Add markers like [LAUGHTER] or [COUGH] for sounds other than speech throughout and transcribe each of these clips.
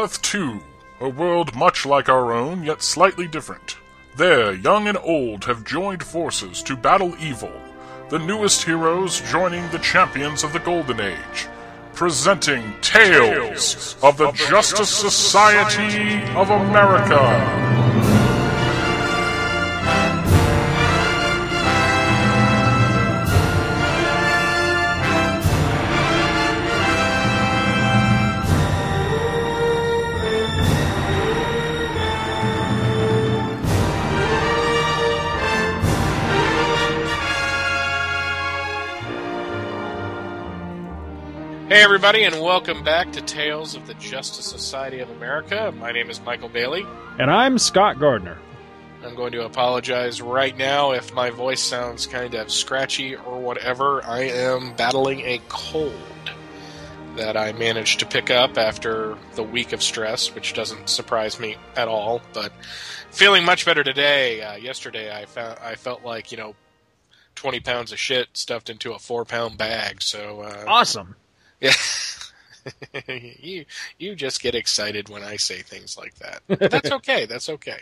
Earth 2, a world much like our own, yet slightly different. There, young and old have joined forces to battle evil, the newest heroes joining the champions of the Golden Age, presenting Tales of the Justice Society of America. Hey, everybody, and welcome back to Tales of the Justice Society of America. My name is Michael Bailey. And I'm Scott Gardner. I'm going to apologize right now if my voice sounds kind of scratchy or whatever. I am battling a cold that I managed to pick up after the week of stress, which doesn't surprise me at all. But feeling much better today. Uh, yesterday, I found I felt like you know, 20 pounds of shit stuffed into a four pound bag. So uh, Awesome. Yeah. [LAUGHS] you you just get excited when I say things like that. But that's [LAUGHS] okay. That's okay.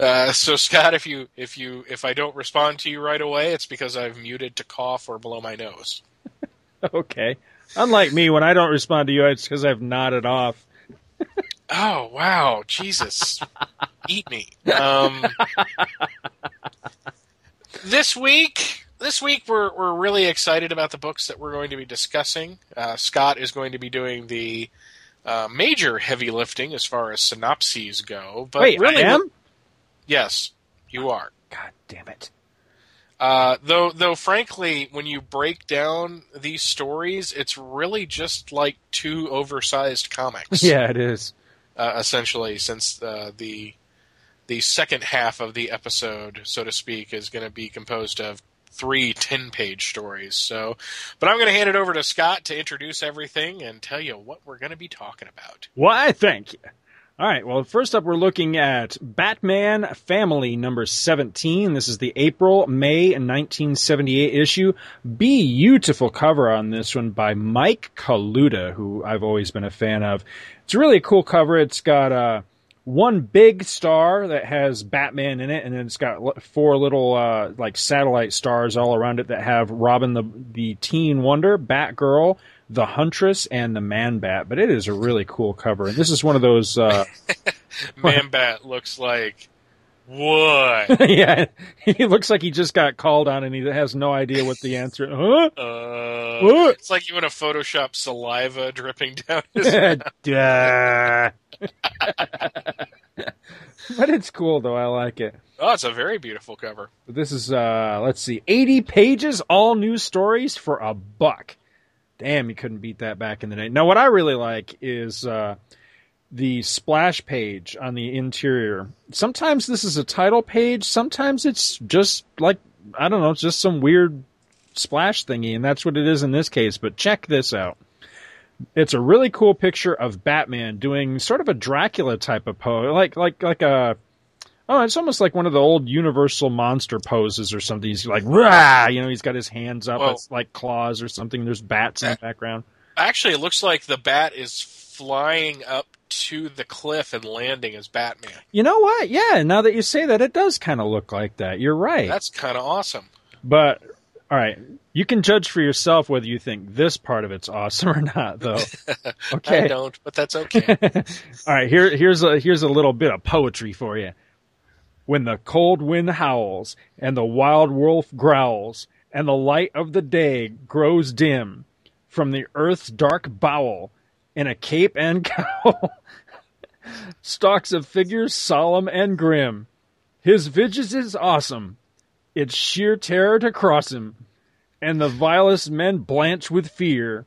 Uh, so Scott, if you if you if I don't respond to you right away, it's because I've muted to cough or blow my nose. Okay. Unlike me, when I don't respond to you, it's because I've nodded off. Oh wow, Jesus, eat me. Um, [LAUGHS] this week, this week we're we're really excited about the books that we're going to be discussing. Uh, Scott is going to be doing the uh, major heavy lifting as far as synopses go. But Wait, really, I am? yes, you are. God damn it. Uh, though, though, frankly, when you break down these stories, it's really just like two oversized comics. [LAUGHS] Yeah, it is. uh, essentially, since uh, the the second half of the episode, so to speak, is going to be composed of three 10 page stories. So, but I'm going to hand it over to Scott to introduce everything and tell you what we're going to be talking about. Why, thank you. All right, well, first up, we're looking at Batman Family number 17. This is the April, May 1978 issue. Beautiful cover on this one by Mike Kaluta, who I've always been a fan of. It's really a cool cover. It's got uh, one big star that has Batman in it, and then it's got four little uh, like satellite stars all around it that have Robin the the Teen Wonder, Batgirl, the Huntress, and the Man Bat. But it is a really cool cover, and this is one of those. Uh, [LAUGHS] Man Bat looks like what? [LAUGHS] yeah, he looks like he just got called on, and he has no idea what the answer. [LAUGHS] Huh? Uh, What? it's like you want to Photoshop saliva dripping down [LAUGHS] his Duh. but it's cool though. I like it. Oh, it's a very beautiful cover. This is uh let's see, 80 pages, all new stories for a buck. Damn, you couldn't beat that back in the day. Now what I really like is uh the splash page on the interior. Sometimes this is a title page, sometimes it's just like I don't know, it's just some weird splash thingy and that's what it is in this case, but check this out. It's a really cool picture of Batman doing sort of a Dracula type of pose, like like like a Oh, it's almost like one of the old Universal monster poses or something. He's like, rah! You know, he's got his hands up. It's like claws or something. There's bats in the background. Actually, it looks like the bat is flying up to the cliff and landing as Batman. You know what? Yeah, now that you say that, it does kind of look like that. You're right. That's kind of awesome. But, all right, you can judge for yourself whether you think this part of it's awesome or not, though. [LAUGHS] Okay. I don't, but that's okay. [LAUGHS] All right, here here's a here's a little bit of poetry for you. When the cold wind howls and the wild wolf growls and the light of the day grows dim from the earth's dark bowel in a cape and [LAUGHS] cowl stalks of figures solemn and grim. His visage is awesome. It's sheer terror to cross him, and the vilest men blanch with fear.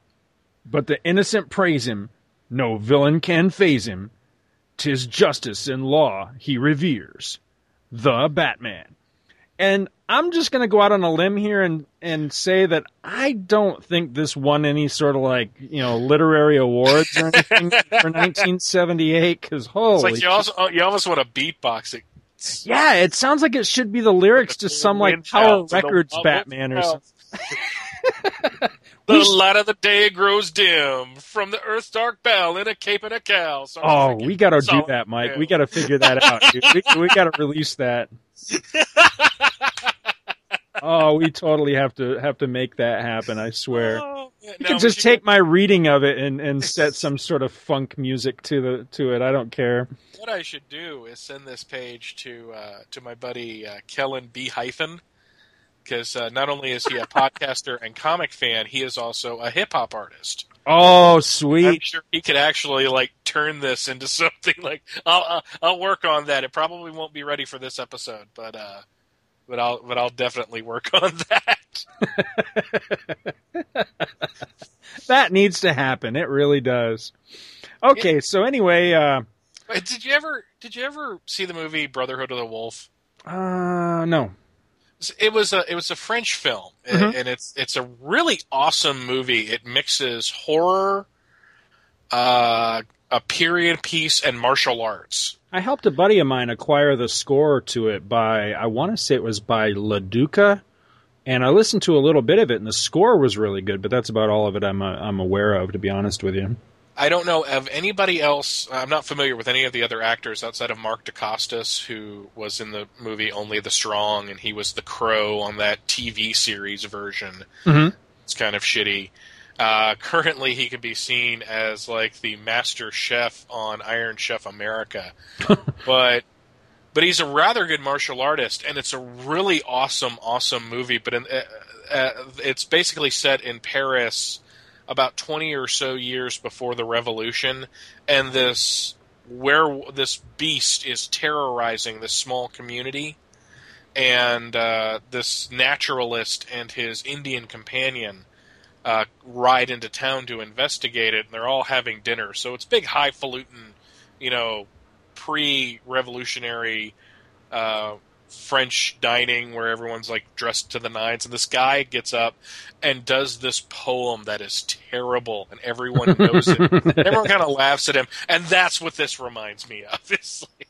But the innocent praise him, no villain can phase him. 'Tis justice and law he reveres. The Batman. And I'm just going to go out on a limb here and, and say that I don't think this won any sort of like, you know, literary awards or anything for [LAUGHS] 1978 because It's holy. like you also oh, you almost want to beatbox it. yeah, it sounds like it should be the lyrics to some like Power howls and the Records Batman or something. [LAUGHS] [LAUGHS] The light of the day grows dim from the earth's dark bell in a cape and a cowl. So Oh, we got to do that, Mike. We got to figure that out. We, we got to release that. [LAUGHS] Oh, we totally have to have to make that happen. I swear. Oh, yeah, You no, can just should take my reading of it and, and set some sort of funk music to the to it. I don't care. What I should do is send this page to uh, to my buddy uh, Kellen B. Hyphen, because uh, not only is he a podcaster and comic fan, he is also a hip hop artist. Oh, sweet! I'm sure he could actually like turn this into [LAUGHS] something like I'll I'll, I'll work on that. It probably won't be ready for this episode, but uh, but I'll but I'll definitely work [LAUGHS] on that. [LAUGHS] That needs to happen. It really does. Okay, so anyway, uh, Did you ever did you ever see the movie Brotherhood of the Wolf? uh, no. It was a it was a French film, Mhm. and it's it's a really awesome movie. It mixes horror, uh, a period piece, and martial arts. I helped a buddy of mine acquire the score to it by, I want to say it was by LoDuca, and I listened to a little bit of it, and the score was really good, but that's about all of it I'm, uh, I'm aware of, to be honest with you. I don't know of anybody else. I'm not familiar with any of the other actors outside of Mark Dacascos, who was in the movie Only the Strong, and he was the Crow on that TV series version. Mhm. It's kind of shitty. Uh, currently, he can be seen as like the master chef on Iron Chef America, [LAUGHS] but but he's a rather good martial artist, and it's a really awesome, awesome movie. But in, uh, uh, it's basically set in Paris about 20 or so years before the revolution and this where this beast is terrorizing this small community and uh, this naturalist and his indian companion uh, ride into town to investigate it and they're all having dinner. So it's big highfalutin you know pre-revolutionary uh, French dining where everyone's like dressed to the nines, and this guy gets up and does this poem that is terrible, and everyone knows it. [LAUGHS] everyone kind of laughs at him, and that's what this reminds me of. [LAUGHS] It's like-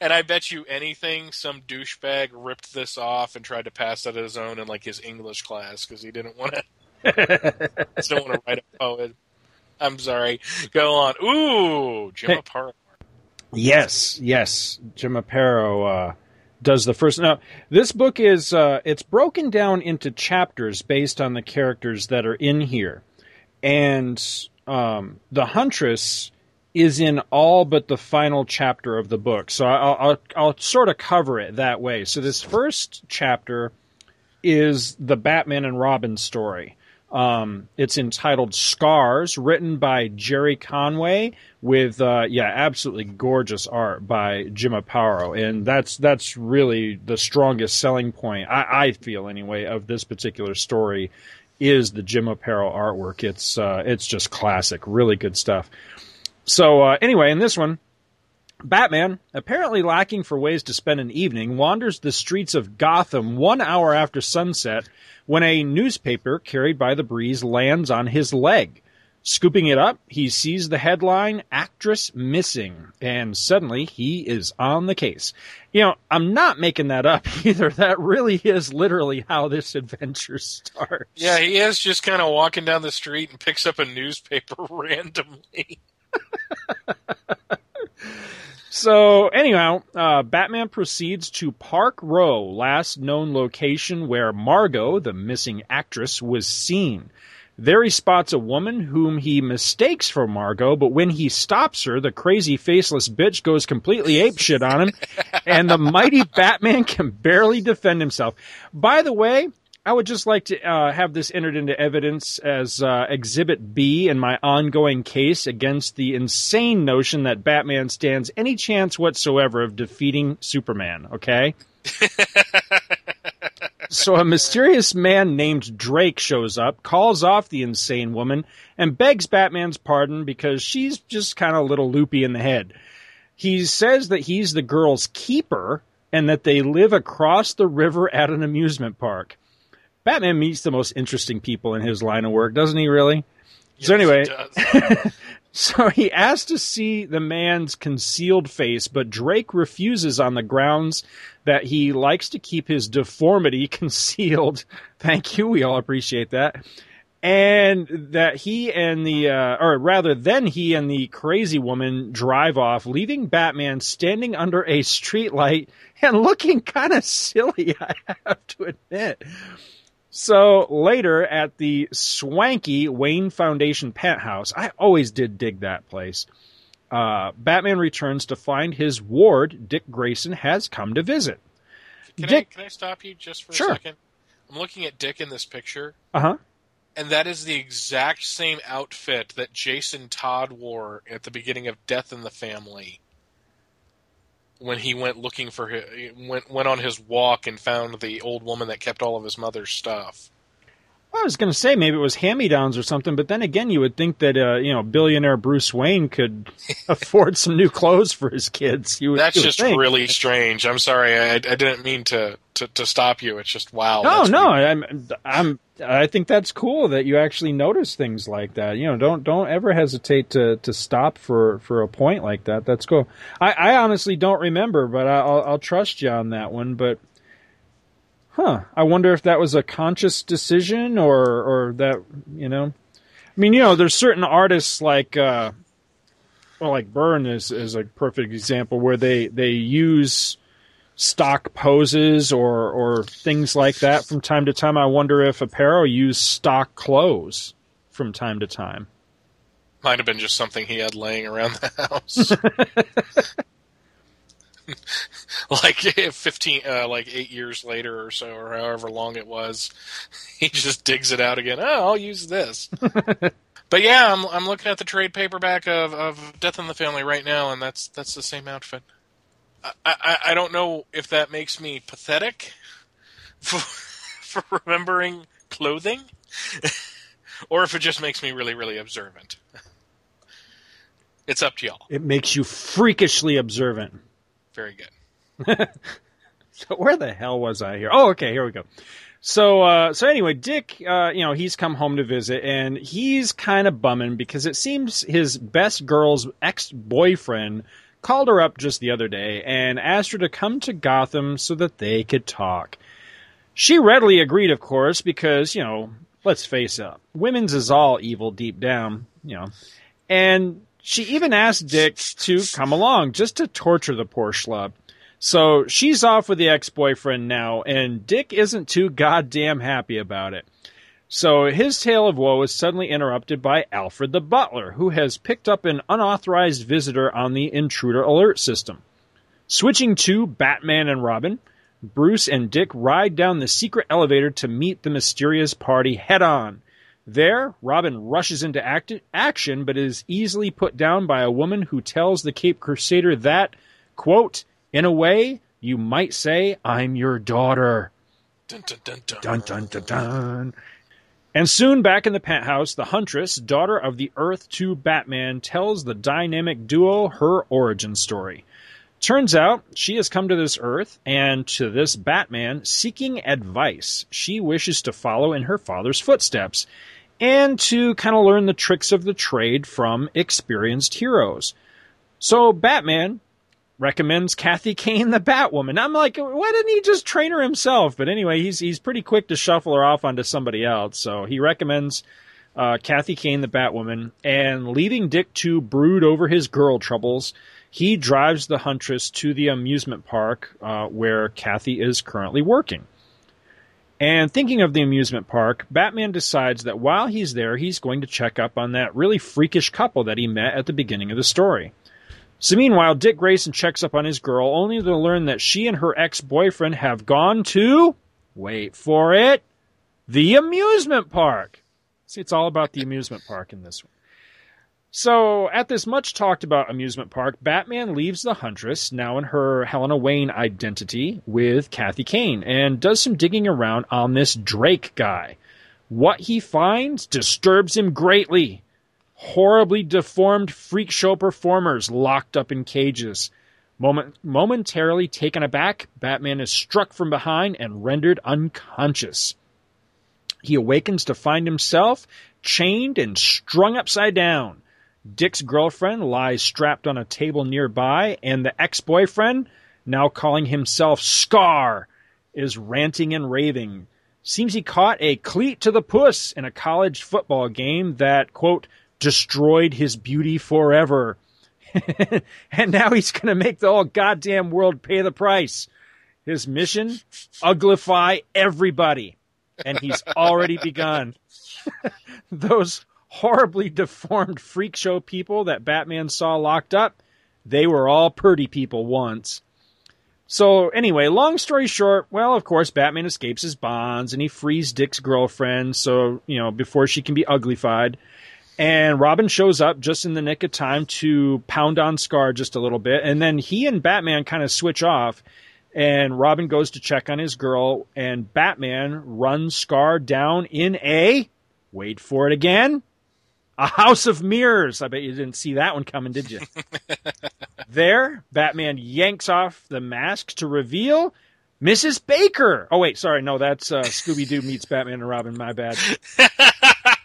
and I bet you anything, some douchebag ripped this off and tried to pass it as his own in like his English class because he didn't want to. didn't want to write a poem. I'm sorry. Go on. Ooh, Jim Hey. Yes, yes. Jim Aparo uh, does the first. Now, this book is uh, it's broken down into chapters based on the characters that are in here, and um, the Huntress is in all but the final chapter of the book. So I'll, I'll I'll sort of cover it that way. So this first chapter is the Batman and Robin story. Um, it's entitled Scars, written by Gerry Conway, with uh, yeah, absolutely gorgeous art by Jim Aparo, and that's that's really the strongest selling point I, I feel anyway of this particular story is the Jim Aparo artwork. It's uh, it's just classic, really good stuff. So uh, anyway, in this one, Batman, apparently lacking for ways to spend an evening, wanders the streets of Gotham one hour after sunset when a newspaper carried by the breeze lands on his leg. Scooping it up, he sees the headline, Actress Missing, and suddenly he is on the case. You know, I'm not making that up [LAUGHS] either. That really is literally how this adventure starts. Yeah, he is just kind of walking down the street and picks up a newspaper [LAUGHS] randomly. [LAUGHS] So, anyhow, uh, Batman proceeds to Park Row, last known location where Margot, the missing actress, was seen. There he spots a woman whom he mistakes for Margot, but when he stops her, the crazy faceless bitch goes completely apeshit on him, and the mighty Batman [LAUGHS] can barely defend himself. By the way, I would just like to uh, have this entered into evidence as uh, Exhibit B in my ongoing case against the insane notion that Batman stands any chance whatsoever of defeating Superman, okay? [LAUGHS] so a mysterious man named Drake shows up, calls off the insane woman, and begs Batman's pardon because she's just kind of a little loopy in the head. He says that he's the girl's keeper and that they live across the river at an amusement park. Batman meets the most interesting people in his line of work, doesn't he really? So anyway- he. [LAUGHS] So he asks to see the man's concealed face, but Drake refuses on the grounds that he likes to keep his deformity [LAUGHS] concealed. Thank you. We all appreciate that. And that he and the, uh, or rather, then he and the crazy woman drive off, leaving Batman standing under a streetlight and looking [LAUGHS] kind of silly, I have to admit. So later at the swanky Wayne Foundation penthouse, I always did dig that place. Uh, Batman returns to find his ward, Dick Grayson, has come to visit. Can, Dick- I, can I stop you just for Sure. a second? I'm looking at Dick in this picture, Uh huh. and that is the exact same outfit that Jason Todd wore at the beginning of Death in the Family. When he went looking for his, went went on his walk and found the old woman that kept all of his mother's stuff. I was going to say maybe it was hand-me-downs or something, but then again, you would think that uh, you know billionaire Bruce Wayne could [LAUGHS] afford some new clothes for his kids. You would, That's just think. really strange. I'm sorry, I, I didn't mean to, to, to stop you. It's just wow. No, no. I'm, I'm, I think that's cool that you actually notice things like that. You know, don't, don't ever hesitate to, to stop for, for a point like that. That's cool. I, I honestly don't remember, but I- I'll, I'll trust you on that one. But, huh, I wonder if that was a conscious decision or, or that, you know, I mean, you know, there's certain artists like, uh, well, like Byrne is, is a perfect example where they, they use, stock poses or or things like that from time to time. I wonder if Aparo used stock clothes from time to time. Might have been just something he had laying around the house. [LAUGHS] [LAUGHS] like fifteen, uh, like eight years later or so, or however long it was, [LAUGHS] he just digs it out again. Oh, I'll use this. but yeah, I'm I'm looking at the trade paperback of, of Death in the Family right now, and that's that's the same outfit. I, I, I don't know if that makes me pathetic [LAUGHS] for, for remembering clothing, [LAUGHS] or if it just makes me really really observant. It's up to y'all. It makes you freakishly observant. Very good. [LAUGHS] So where the hell was I here? Oh, okay, here we go. So, uh, so anyway, Dick, uh, you know, he's come home to visit, and he's kind of bumming because it seems his best girl's ex-boyfriend called her up just the other day and asked her to come to Gotham so that they could talk. She readily agreed, of course, because you know, let's face it, women's is all evil deep down, you know, and she even asked Dick to come along just to torture the poor schlub. So she's off with the ex-boyfriend now, and Dick isn't too goddamn happy about it. So his tale of woe is suddenly interrupted by Alfred the butler, who has picked up an unauthorized visitor on the intruder alert system. Switching to Batman and Robin, Bruce and Dick ride down the secret elevator to meet the mysterious party head on. There, Robin rushes into act- action, but is easily put down by a woman who tells the Cape Crusader that, quote, in a way, you might say, I'm your daughter. Dun, dun, dun, dun. Dun dun dun dun. And soon back in the penthouse, the Huntress, daughter of the Earth 2 Batman, tells the dynamic duo her origin story. Turns out she has come to this Earth and to this Batman seeking advice. She wishes to follow in her father's footsteps and to kind of learn the tricks of the trade from experienced heroes. So Batman recommends Kathy Kane the Batwoman. I'm like, why didn't he just train her himself? But anyway, he's he's pretty quick to shuffle her off onto somebody else. So he recommends uh, Kathy Kane the Batwoman, and leaving Dick to brood over his girl troubles, he drives the Huntress to the amusement park uh, where Kathy is currently working. And thinking of the amusement park, Batman decides that while he's there, he's going to check up on that really freakish couple that he met at the beginning of the story. So meanwhile, Dick Grayson checks up on his girl, only to learn that she and her ex-boyfriend have gone to, wait for it, the amusement park. See, it's all about the amusement park in this one. So, at this much talked about amusement park, Batman leaves the Huntress, now in her Helena Wayne identity, with Kathy Kane, and does some digging around on this Drake guy. What he finds disturbs him greatly horribly deformed freak show performers locked up in cages. Moment, momentarily taken aback, Batman is struck from behind and rendered unconscious. He awakens to find himself chained and strung upside down. Dick's girlfriend lies strapped on a table nearby, and the ex boyfriend, now calling himself Scar, is ranting and raving. Seems he caught a cleat to the puss in a college football game that, quote, destroyed his beauty forever. [LAUGHS] and now he's going to make the whole goddamn world pay the price. His mission? Uglify everybody. And he's already begun. [LAUGHS] Those horribly deformed freak show people that Batman saw locked up, they were all purdy people once. So anyway, long story short, well, of course, Batman escapes his bonds and he frees Dick's girlfriend, so you know before she can be uglified. And Robin shows up just in the nick of time to pound on Scar just a little bit, and then he and Batman kind of switch off. And Robin goes to check on his girl, and Batman runs Scar down in a wait for it again a house of mirrors. I bet you didn't see that one coming, did you? [LAUGHS] there, Batman yanks off the mask to reveal Mrs. Baker. Oh wait, sorry, no, that's uh, Scooby Doo meets Batman and Robin. My bad. [LAUGHS]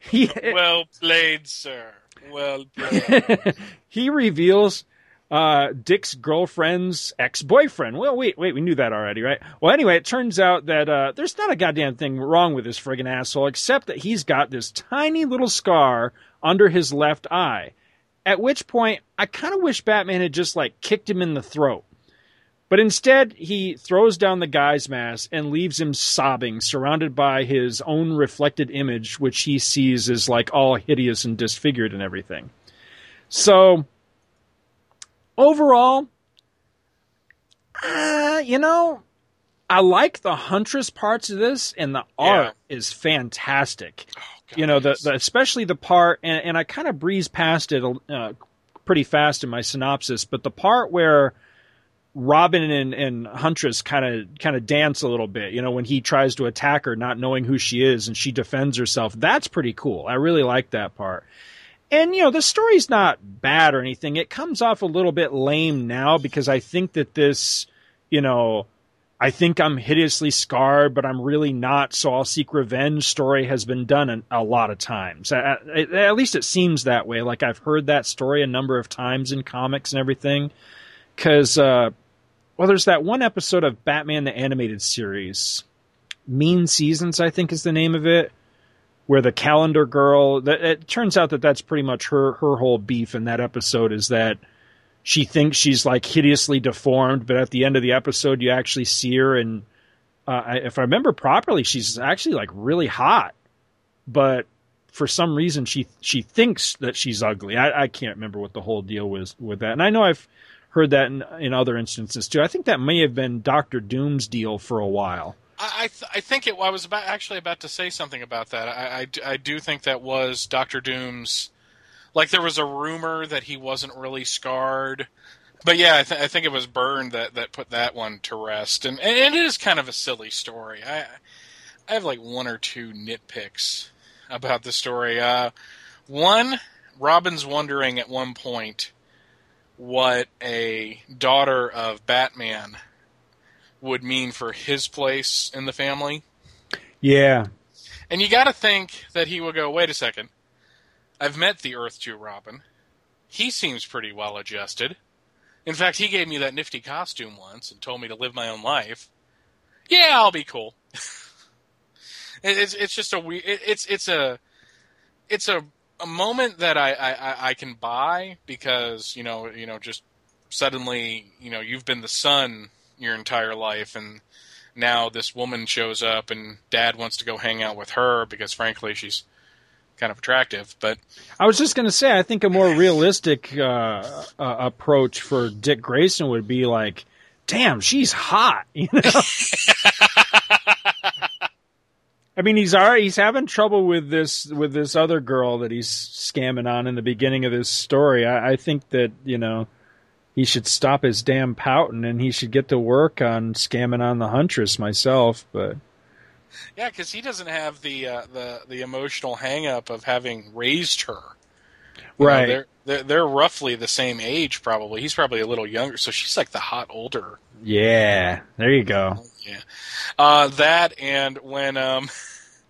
he, well played, sir. Well [LAUGHS] played. he reveals uh, Dick's girlfriend's ex boyfriend. Well, wait, wait, we knew that already, right? Well, anyway, it turns out that uh, there's not a goddamn thing wrong with this friggin' asshole, except that he's got this tiny little scar under his left eye. At which point, I kind of wish Batman had just like kicked him in the throat. But instead, he throws down the guy's mask and leaves him sobbing, surrounded by his own reflected image, which he sees as like all hideous and disfigured and everything. So, overall, uh, you know, I like the Huntress parts of this, and the art is fantastic. Oh, God, you know, the, the, especially the part, and, and I kind of breeze past it uh, pretty fast in my synopsis, but the part where Robin and, and Huntress kind of kind of dance a little bit, you know, when he tries to attack her, not knowing who she is, and she defends herself. That's pretty cool. I really like that part. And you know, the story's not bad or anything. It comes off a little bit lame now because I think that this, you know, I think I'm hideously scarred, but I'm really not. So I'll seek revenge. Story has been done a, lot of times. At, at, least it seems that way. Like I've heard that story a number of times in comics and everything. Because, uh, well, there's that one episode of Batman the Animated Series, Mean Seasons, I think is the name of it, where the calendar girl that it turns out that that's pretty much her her whole beef in that episode is that she thinks she's like hideously deformed but at the end of the episode you actually see her and uh, if i remember properly she's actually like really hot. But for some reason she she thinks that she's ugly. I, I can't remember what the whole deal was with that. And i know i've heard that in, in other instances too i think that may have been dr doom's deal for a while I th- I think it. I was about actually about to say something about that. I, I, I do think that was Doctor Doom's. Like there was a rumor that he wasn't really scarred, but yeah, I, th- I think it was Byrne that, that put that one to rest, and, and it is kind of a silly story. I I have like one or two nitpicks about the story. Uh, one, Robin's wondering at one point what a daughter of Batman would mean for his place in the family. Yeah. And you got to think that he will go, wait a second. I've met the Earth 2 Robin. He seems pretty well adjusted. In fact, he gave me that nifty costume once and told me to live my own life. Yeah, I'll be cool. [LAUGHS] it's it's just a weird. It's it's a it's a a moment that I, I I can buy because you know you know just suddenly you know you've been the son your entire life and now this woman shows up and dad wants to go hang out with her because frankly she's kind of attractive but i was just going to say i think a more realistic uh, uh, approach for dick grayson would be like damn she's hot you know [LAUGHS] I mean, he's he's having trouble with this with this other girl that he's scamming on in the beginning of this story. I, I think that you know he should stop his damn pouting and he should get to work on scamming on the huntress myself. But yeah, because he doesn't have the uh, the the emotional hangup of having raised her. You right. Know, they're, they're they're roughly the same age, probably. He's probably a little younger, so she's like the hot older. Yeah, there you go. Yeah, uh, that and when um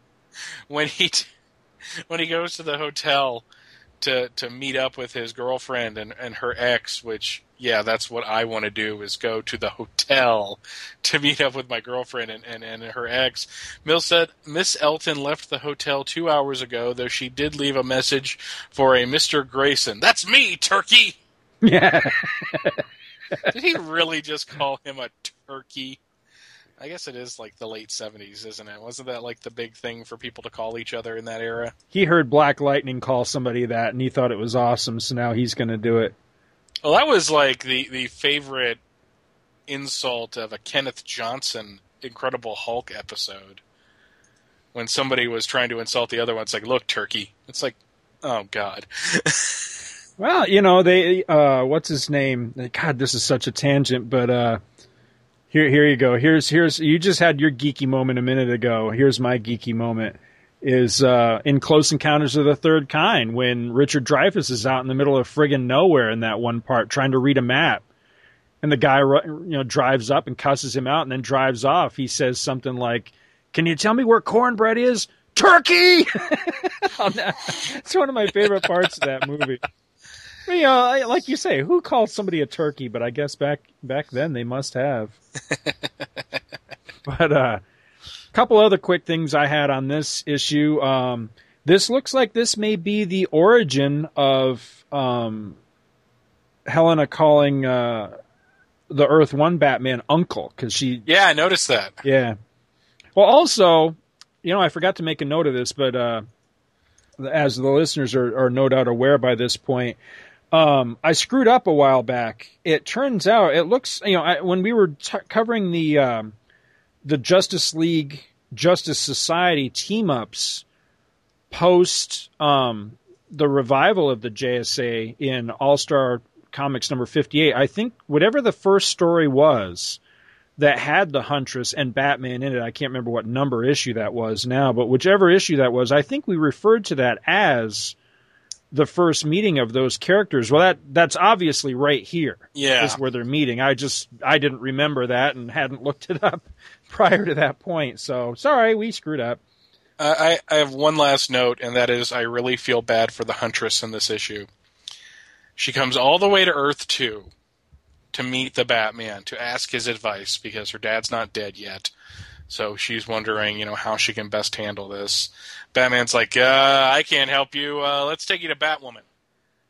[LAUGHS] when he t- [LAUGHS] when he goes to the hotel to to meet up with his girlfriend and, and her ex, which yeah, that's what I want to do is go to the hotel to [LAUGHS] meet up with my girlfriend and, and, and her ex. Mill said Miss Elton left the hotel two hours ago, though she did leave a message for a Mr. Grayson. That's me, turkey. Yeah. Did he really just call him a turkey? I guess it is like the late seventies, isn't it? Wasn't that like the big thing for people to call each other in that era? he heard Black Lightning call somebody that, and he thought it was awesome. So now he's going to do it. Well, that was like the the favorite insult of a Kenneth Johnson Incredible Hulk episode. When somebody was trying to insult the other one, it's like, "Look, turkey." It's like, oh god. [LAUGHS] Well, you know, they uh what's his name? God, this is such a tangent, but uh here here you go. Here's here's you just had your geeky moment a minute ago. Here's my geeky moment is uh in Close Encounters of the Third Kind when Richard Dreyfuss is out in the middle of friggin' nowhere in that one part trying to read a map. And the guy you know drives up and cusses him out and then drives off. He says something like, "Can you tell me where cornbread is?" Turkey. [LAUGHS] it's one of my favorite parts of that movie. You know, like you say, who called somebody a turkey? But I guess back back then they must have. [LAUGHS] but uh, a couple other quick things I had on this issue. Um, this looks like this may be the origin of um, Helena calling uh, the Earth One Batman Uncle because she Yeah, I noticed that. yeah. Well, also, you know, I forgot to make a note of this, but uh, as the listeners are, are no doubt aware by this point, um, I screwed up a while back. It turns out it looks, you know, I, when we were t- covering the um, the Justice League Justice Society team ups post um, the revival of the JSA in All Star Comics number fifty eight, I think whatever the first story was that had the Huntress and Batman in it. I can't remember what number issue that was now, but whichever issue that was, I think we referred to that as the first meeting of those characters. Well, that that's obviously right here Yeah. is where they're meeting. I just I didn't remember that and hadn't looked it up [LAUGHS] prior to that point. So sorry, we screwed up. Uh, I, I have one last note, and that is I really feel bad for the Huntress in this issue. She comes all the way to Earth 2 to meet the Batman, to ask his advice, because her dad's not dead yet. So she's wondering, you know, how she can best handle this. Batman's like, uh, I can't help you. Uh, let's take you to Batwoman.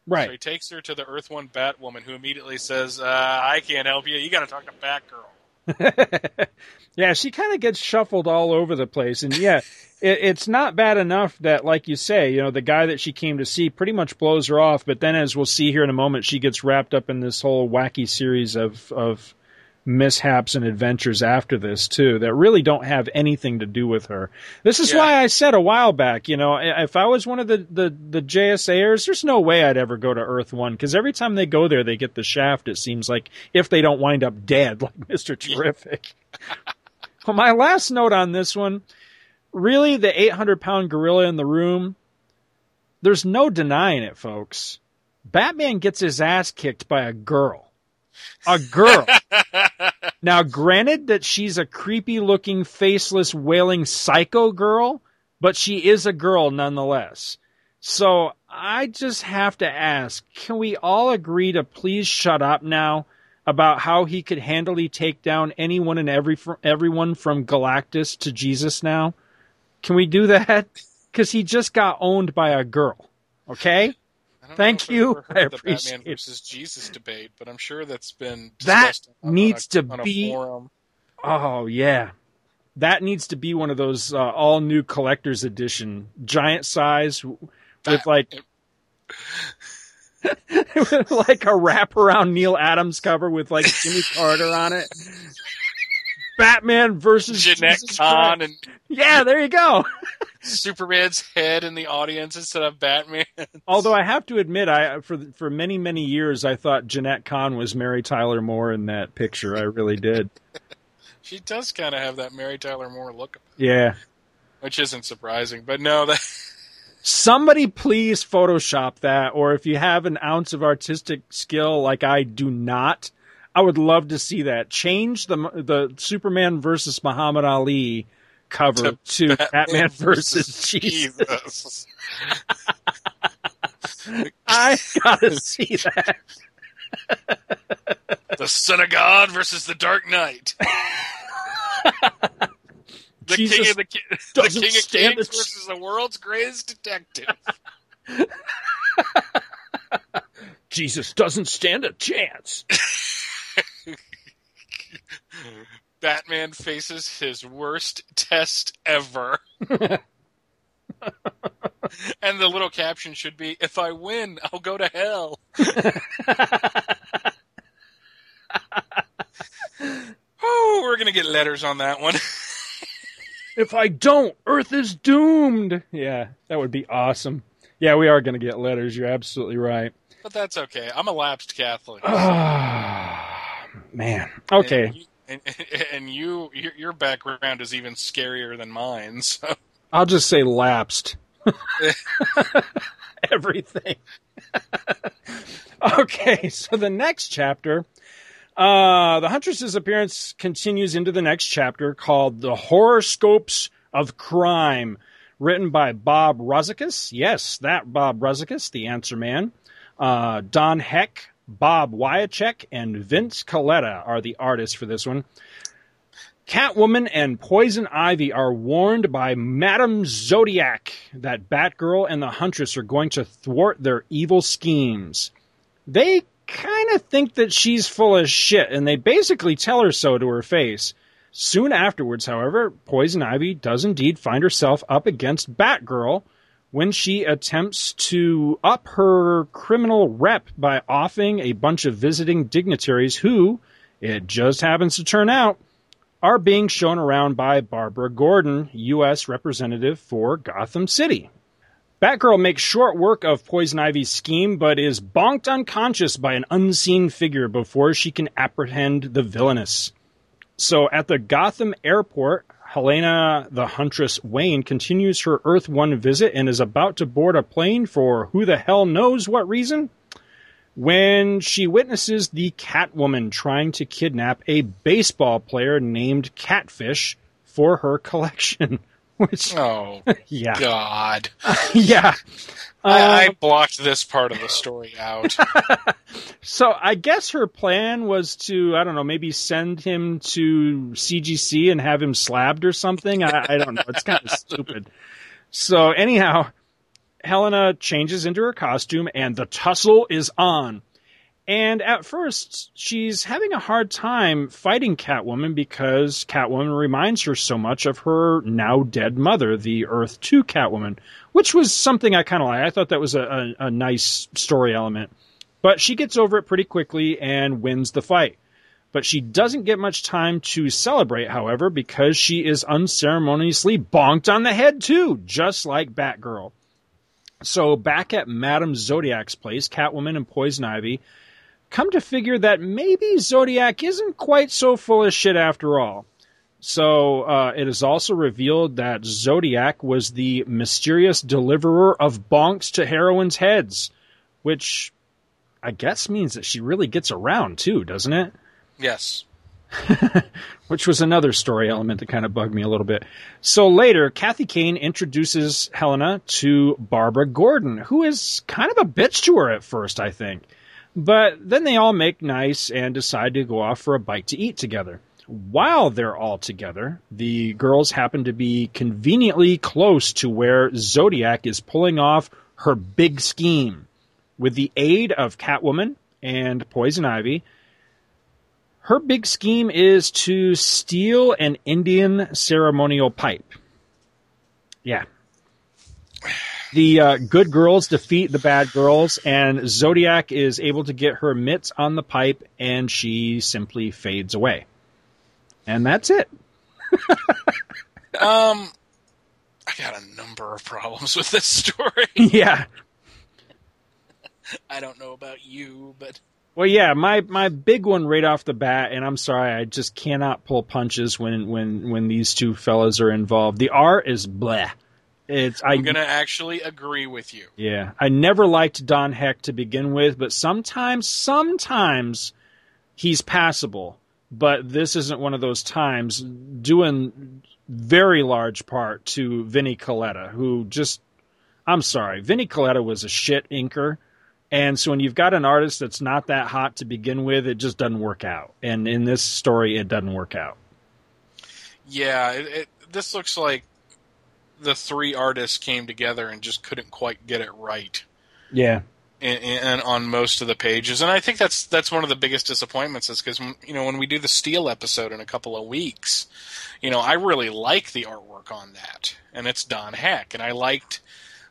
Right. So he takes her to the Earth 1 Batwoman, who immediately says, uh, I can't help you. You got to talk to Batgirl. [LAUGHS] yeah, she kind of gets shuffled all over the place, and yeah, [LAUGHS] it, it's not bad enough that, like you say, you know, the guy that she came to see pretty much blows her off. But then, as we'll see here in a moment, she gets wrapped up in this whole wacky series of of mishaps and adventures after this too that really don't have anything to do with her. This is Yeah. why I said a while back, you know, if I was one of the the the JSAers, there's no way I'd ever go to Earth One because every time they go there, they get the shaft. It seems like if they don't wind up dead, [LAUGHS] like Mister Terrific. well, my last note on this one, really, the 800 pound gorilla in the room. There's no denying it, folks. Batman gets his ass kicked by a girl. A girl. [LAUGHS] Now, granted that she's a creepy looking, faceless, wailing psycho girl, but she is a girl nonetheless. So I just have to ask, can we all agree to please shut up now about how he could handily take down anyone and every everyone from Galactus to Jesus now? Can we do that? Because he just got owned by a girl. Okay? Thank know if I've you. [LAUGHS] I the appreciate Batman it. versus Jesus debate, but I'm sure that's been That on- on needs a- to on a be- forum. Oh yeah, that needs to be one of those uh, all new collector's edition, giant size with like with [LAUGHS] like a wraparound Neal Adams cover with like Jimmy Carter on it. [LAUGHS] Batman versus Jenette Jesus Kahn Christ. and Yeah, there you go. [LAUGHS] [LAUGHS] Superman's head in the audience instead of Batman. Although I have to admit, I for for many many years I thought Jenette Kahn was Mary Tyler Moore in that picture. I really did. [LAUGHS] she does kind of have that Mary Tyler Moore look, Yeah. which isn't surprising. But no, that Somebody please Photoshop that, or if you have an ounce of artistic skill like I do not, I would love to see that. Change the the Superman versus Muhammad Ali cover to, Batman, [LAUGHS] versus [LAUGHS] Jesus. Jesus. [LAUGHS] I gotta see that. the Son of God versus the Dark Knight. the Jesus King of the, Ki- the King of Kings versus the world's greatest detective. Jesus doesn't stand a chance. Batman faces his worst test ever. [LAUGHS] and the little caption should be if I win, I'll go to hell. [LAUGHS] oh, we're going to get letters on that one. [LAUGHS] If I don't, Earth is doomed. Yeah, that would be awesome. Yeah, we are going to get letters. You're absolutely right. but that's okay. I'm a lapsed Catholic. Ah, man. Okay. And and, [LAUGHS] and you your, your background is even scarier than mine. So I'll just say lapsed. [LAUGHS] [LAUGHS] Everything. okay, so the next chapter, uh, the Huntress's appearance continues into the next chapter called The Horoscopes of Crime, written by Bob Rozakis. Yes, that Bob Rozakis, the answer man. Uh, Don Heck, Bob Wiacek, and Vince Colletta are the artists for this one. Catwoman and Poison Ivy are warned by Madame Zodiac that Batgirl and the Huntress are going to thwart their evil schemes. They kind of think that she's full of shit, and they basically tell her so to her face. Soon afterwards, however, Poison Ivy does indeed find herself up against Batgirl when she attempts to up her criminal rep by offing a bunch of visiting dignitaries who, it just happens to turn out, are being shown around by Barbara Gordon, U.S. Representative for Gotham City. Batgirl makes short work of Poison Ivy's scheme, but is bonked unconscious by an unseen figure before she can apprehend the villainess. So at the Gotham airport, Helena the Huntress Wayne continues her Earth One visit and is about to board a plane for who the hell knows what reason when she witnesses the Catwoman trying to kidnap a baseball player named Catfish for her collection. [LAUGHS] [LAUGHS] Which, Oh [LAUGHS] yeah, God! [LAUGHS] yeah. I, I Um, blocked this part of the story out. so I guess her plan was to, I don't know, maybe send him to CGC and have him slabbed or something. I, I don't know. It's kind of stupid. So anyhow, Helena changes into her costume and the tussle is on. And at first, she's having a hard time fighting Catwoman because Catwoman reminds her so much of her now dead mother, the Earth 2 Catwoman, which was something I kind of like. I thought that was a, a, a nice story element. But she gets over it pretty quickly and wins the fight. But she doesn't get much time to celebrate, however, because she is unceremoniously bonked on the head too, just like Batgirl. So back at Madame Zodiac's place, Catwoman and Poison Ivy come to figure that maybe Zodiac isn't quite so full of shit after all. So uh, it is also revealed that Zodiac was the mysterious deliverer of bonks to heroines' heads, which I guess means that she really gets around too, doesn't it? yes. [LAUGHS] which was another story element that kind of bugged me a little bit. So later, Kathy Kane introduces Helena to Barbara Gordon, who is kind of a bitch to her at first, I think. But then they all make nice and decide to go off for a bite to eat together. While they're all together, the girls happen to be conveniently close to where Zodiac is pulling off her big scheme. With the aid of Catwoman and Poison Ivy, her big scheme is to steal an Indian ceremonial pipe. Yeah. The uh, good girls defeat the bad girls, and Zodiac is able to get her mitts on the pipe, and she simply fades away. And that's it. Um, I got a number of problems with this story. [LAUGHS] yeah. I don't know about you, but Well, yeah, my my big one right off the bat, and I'm sorry, I just cannot pull punches when when when these two fellas are involved. The art is bleh. It's I I'm gonna actually agree with you. Yeah, I never liked Don Heck to begin with, but sometimes, sometimes he's passable. But this isn't one of those times. Doing very large part to Vinny Colletta, who just I'm sorry, Vinnie Colletta was a shit inker. And so when you've got an artist that's not that hot to begin with, it just doesn't work out. And in this story, it doesn't work out. Yeah, it, it, this looks like the three artists came together and just couldn't quite get it right. Yeah. And, and on most of the pages, and I think that's that's one of the biggest disappointments is because you know when we do the Steel episode in a couple of weeks, you know I really like the artwork on that, and it's Don Heck, and I liked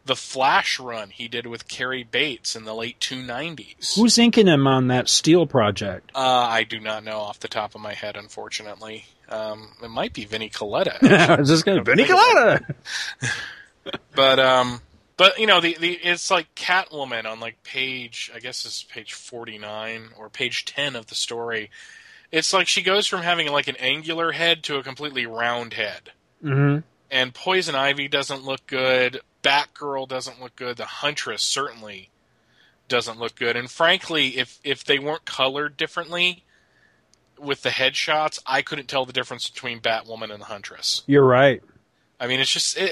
the Flash run he did with Cary Bates in the late 290s. Who's inking him on that Steel project? Uh, I do not know off the top of my head, unfortunately. Um, it might be Vinnie Colletta. [LAUGHS] I was just going to Vinnie Colletta. [LAUGHS] but um, but you know the the it's like Catwoman on like page I guess it's page 49 or page 10 of the story. It's like she goes from having like an angular head to a completely round head. Mm-hmm. And Poison Ivy doesn't look good. Batgirl doesn't look good. The Huntress certainly doesn't look good. And frankly, if if they weren't colored differently with the headshots, I couldn't tell the difference between Batwoman and the Huntress. You're right. I mean, it's just it,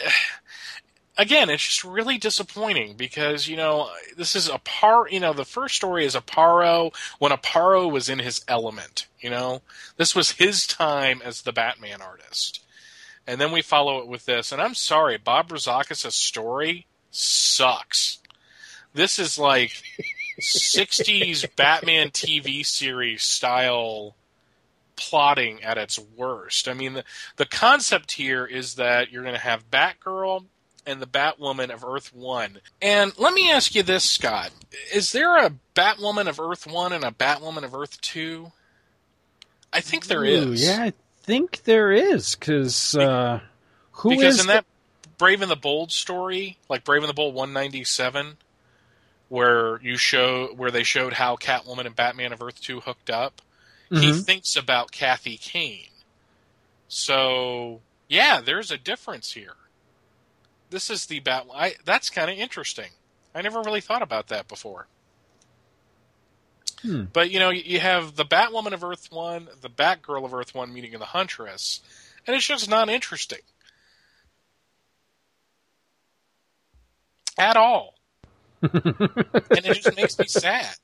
[SIGHS] again, it's just really disappointing because you know this is a par. You know, the first story is Aparo when Aparo was in his element. You know, this was his time as the Batman artist and then we follow it with this. And I'm sorry, Bob Rozakis' story sucks. This is like [LAUGHS] 60s Batman TV series style plotting at its worst. I mean, the, the concept here is that you're going to have Batgirl and the Batwoman of Earth 1. And let me ask you this, Scott. Is there a Batwoman of Earth 1 and a Batwoman of Earth 2? I think there Ooh, is. Yeah, I think there is because uh, who because is in the- that Brave and the Bold story, like Brave and the Bold 197, where you show where they showed how Catwoman and Batman of Earth 2 hooked up, he Mhm. thinks about Kathy Kane. So, yeah, there's a difference here. This is the Bat I that's kind of interesting. I never really thought about that before. Hmm. But you know, you have the Batwoman of Earth One, the Batgirl of Earth One meeting of the Huntress, and it's just not interesting at all, [LAUGHS] and it just makes me sad.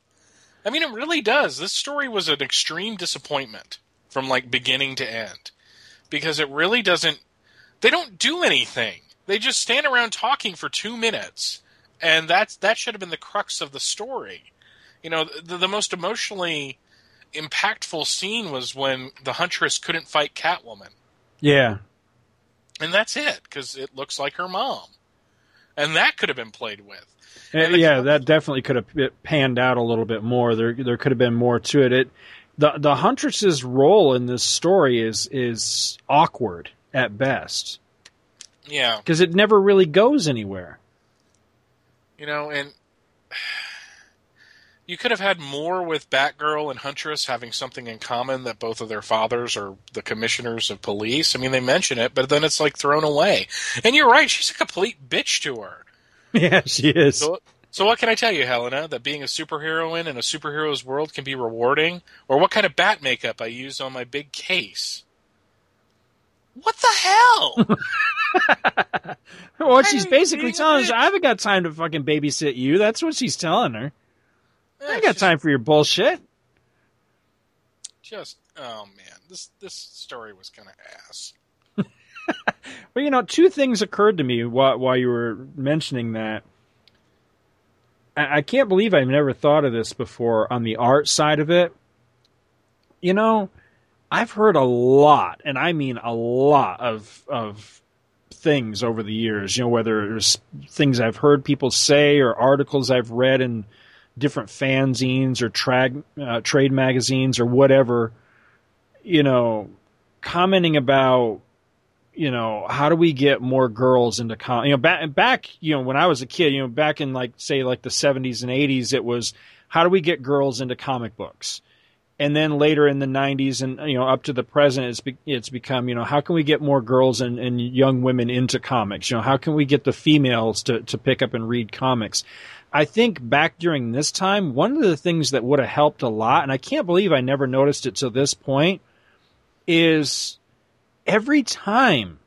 I mean, it really does. This story was an extreme disappointment from like beginning to end because it really doesn't. They don't do anything. They just stand around talking for two minutes, and that's that should have been the crux of the story. You know, the, the most emotionally impactful scene was when the Huntress couldn't fight Catwoman, yeah, and that's it because it looks like her mom, and that could have been played with. Uh, And the- yeah, that definitely could have panned out a little bit more. There, there could have been more to it. It, the the huntress's role in this story is is awkward at best Yeah, because it never really goes anywhere. you know, and you could have had more with Batgirl and Huntress having something in common that both of their fathers are the commissioners of police. I mean, they mention it, but then it's like thrown away. And you're right; she's a complete bitch to her. [LAUGHS] Yeah, she is. So, so what can I tell you, Helena? That being a superheroine in a superhero's world can be rewarding? Or what kind of bat makeup I used on my big case? What the hell? [LAUGHS] What I she's basically telling her, I haven't got time to fucking babysit you. That's what she's telling her. I ain't got Just- time for your bullshit. Just oh man, this this story was kind of ass. [LAUGHS] But you know, two things occurred to me while, while you were mentioning that. I, I can't believe I've never thought of this before on the art side of it. You know, I've heard a lot, and I mean a lot of of things over the years. You know, whether it's things I've heard people say or articles I've read in different fanzines or trad, uh, trade magazines or whatever. You know, commenting about you know, how do we get more girls into com? You know, back back, you know, when I was a kid, you know, back in like say like the seventies and eighties, it was how do we get girls into comic books? And then later in the nineties and you know up to the present, it's be, it's become you know how can we get more girls and, and young women into comics? You know, how can we get the females to to pick up and read comics? I think back during this time, one of the things that would have helped a lot, and I can't believe I never noticed it till this point, is every time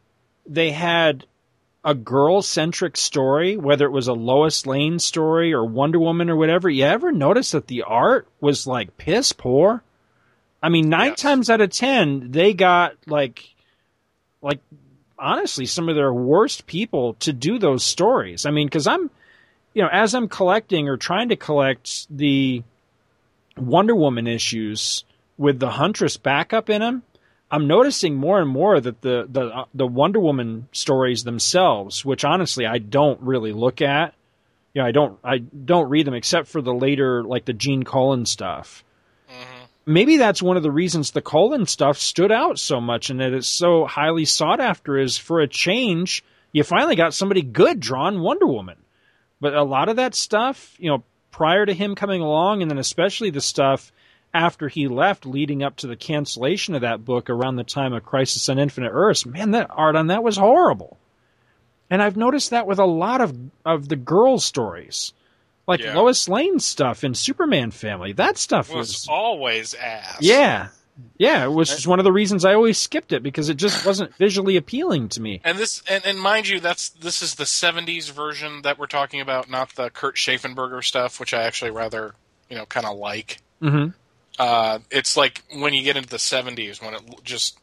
they had a girl centric story, whether it was a Lois Lane story or Wonder Woman or whatever, you ever notice that the art was like piss poor? I mean, nine Yes. times out of ten, they got like, like, honestly, some of their worst people to do those stories. I mean, because I'm, you know, as I'm collecting or trying to collect the Wonder Woman issues with the Huntress backup in them, I'm noticing more and more that the the uh, the Wonder Woman stories themselves, which honestly I don't really look at, you know, I don't I don't read them except for the later like the Gene Colan stuff. Mhm. Maybe that's one of the reasons the Colan stuff stood out so much and that it's so highly sought after is for a change, you finally got somebody good drawn Wonder Woman. But a lot of that stuff, you know, prior to him coming along and then especially the stuff after he left leading up to the cancellation of that book around the time of Crisis on Infinite Earths, man, that art on that was horrible. And I've noticed that with a lot of of the girl stories. Like Yeah. Lois Lane stuff in Superman Family. That stuff was was always ass. Yeah. Yeah, it was just one of the reasons I always skipped it because it just wasn't [LAUGHS] visually appealing to me. And this, and, and mind you, that's this is the '70s version that we're talking about, not the Kurt Schaffenberger stuff, which I actually rather, you know, kind of like. hmm Uh, it's like when you get into the '70s when it just,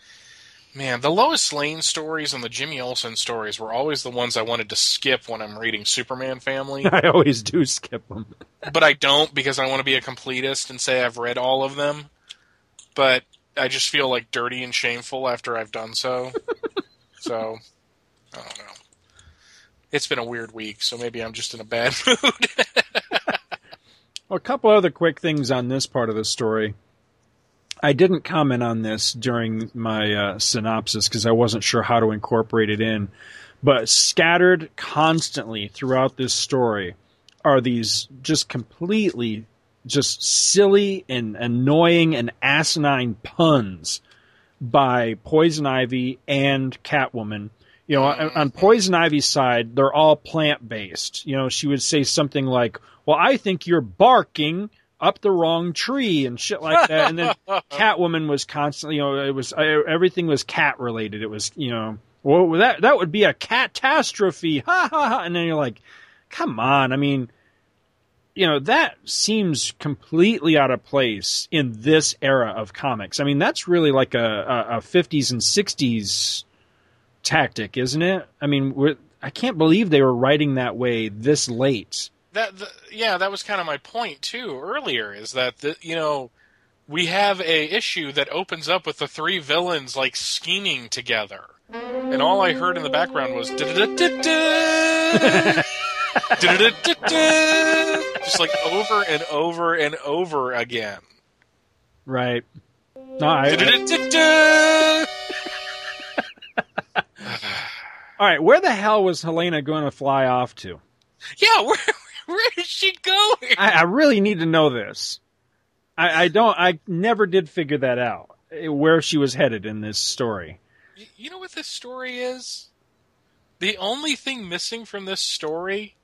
[SIGHS] man, the Lois Lane stories and the Jimmy Olsen stories were always the ones I wanted to skip when I'm reading Superman Family, [LAUGHS] I always do skip them. but I don't because I want to be a completist and say I've read all of them. But I just feel like dirty and shameful after I've done so. [LAUGHS] so, I don't know. It's been a weird week, so maybe I'm just in a bad [LAUGHS] mood. [LAUGHS] Well, a couple other quick things on this part of the story. I didn't comment on this during my uh, synopsis because I wasn't sure how to incorporate it in. But scattered constantly throughout this story are these just completely just silly and annoying and asinine puns by Poison Ivy and Catwoman. You know, on, on Poison Ivy's side, they're all plant based. You know, she would say something like, "Well, I think you're barking up the wrong tree" and shit like that. And then [LAUGHS] Catwoman was constantly, you know, it was uh, everything was cat related. It was, you know, well that that would be a catastrophe. Ha ha ha. And then you're like, come on. I mean, you know, that seems completely out of place in this era of comics. I mean, that's really like a, a, a 50s and 60s tactic, isn't it? I mean, we're, I can't believe they were writing that way this late. that the, yeah, that was kind of my point too earlier. Is that the, you know we have a issue that opens up with the three villains like scheming together, and all I heard in the background was. [LAUGHS] [LAUGHS] just like over and over and over again. Right. No, I, I... [LAUGHS] All right, where the hell was Helena going to fly off to? Yeah, where [LAUGHS] where is she going? I, I really need to know this. I, I don't. I never did figure that out. eh, Where she was headed in this story. You know what this story is? The only thing missing from this story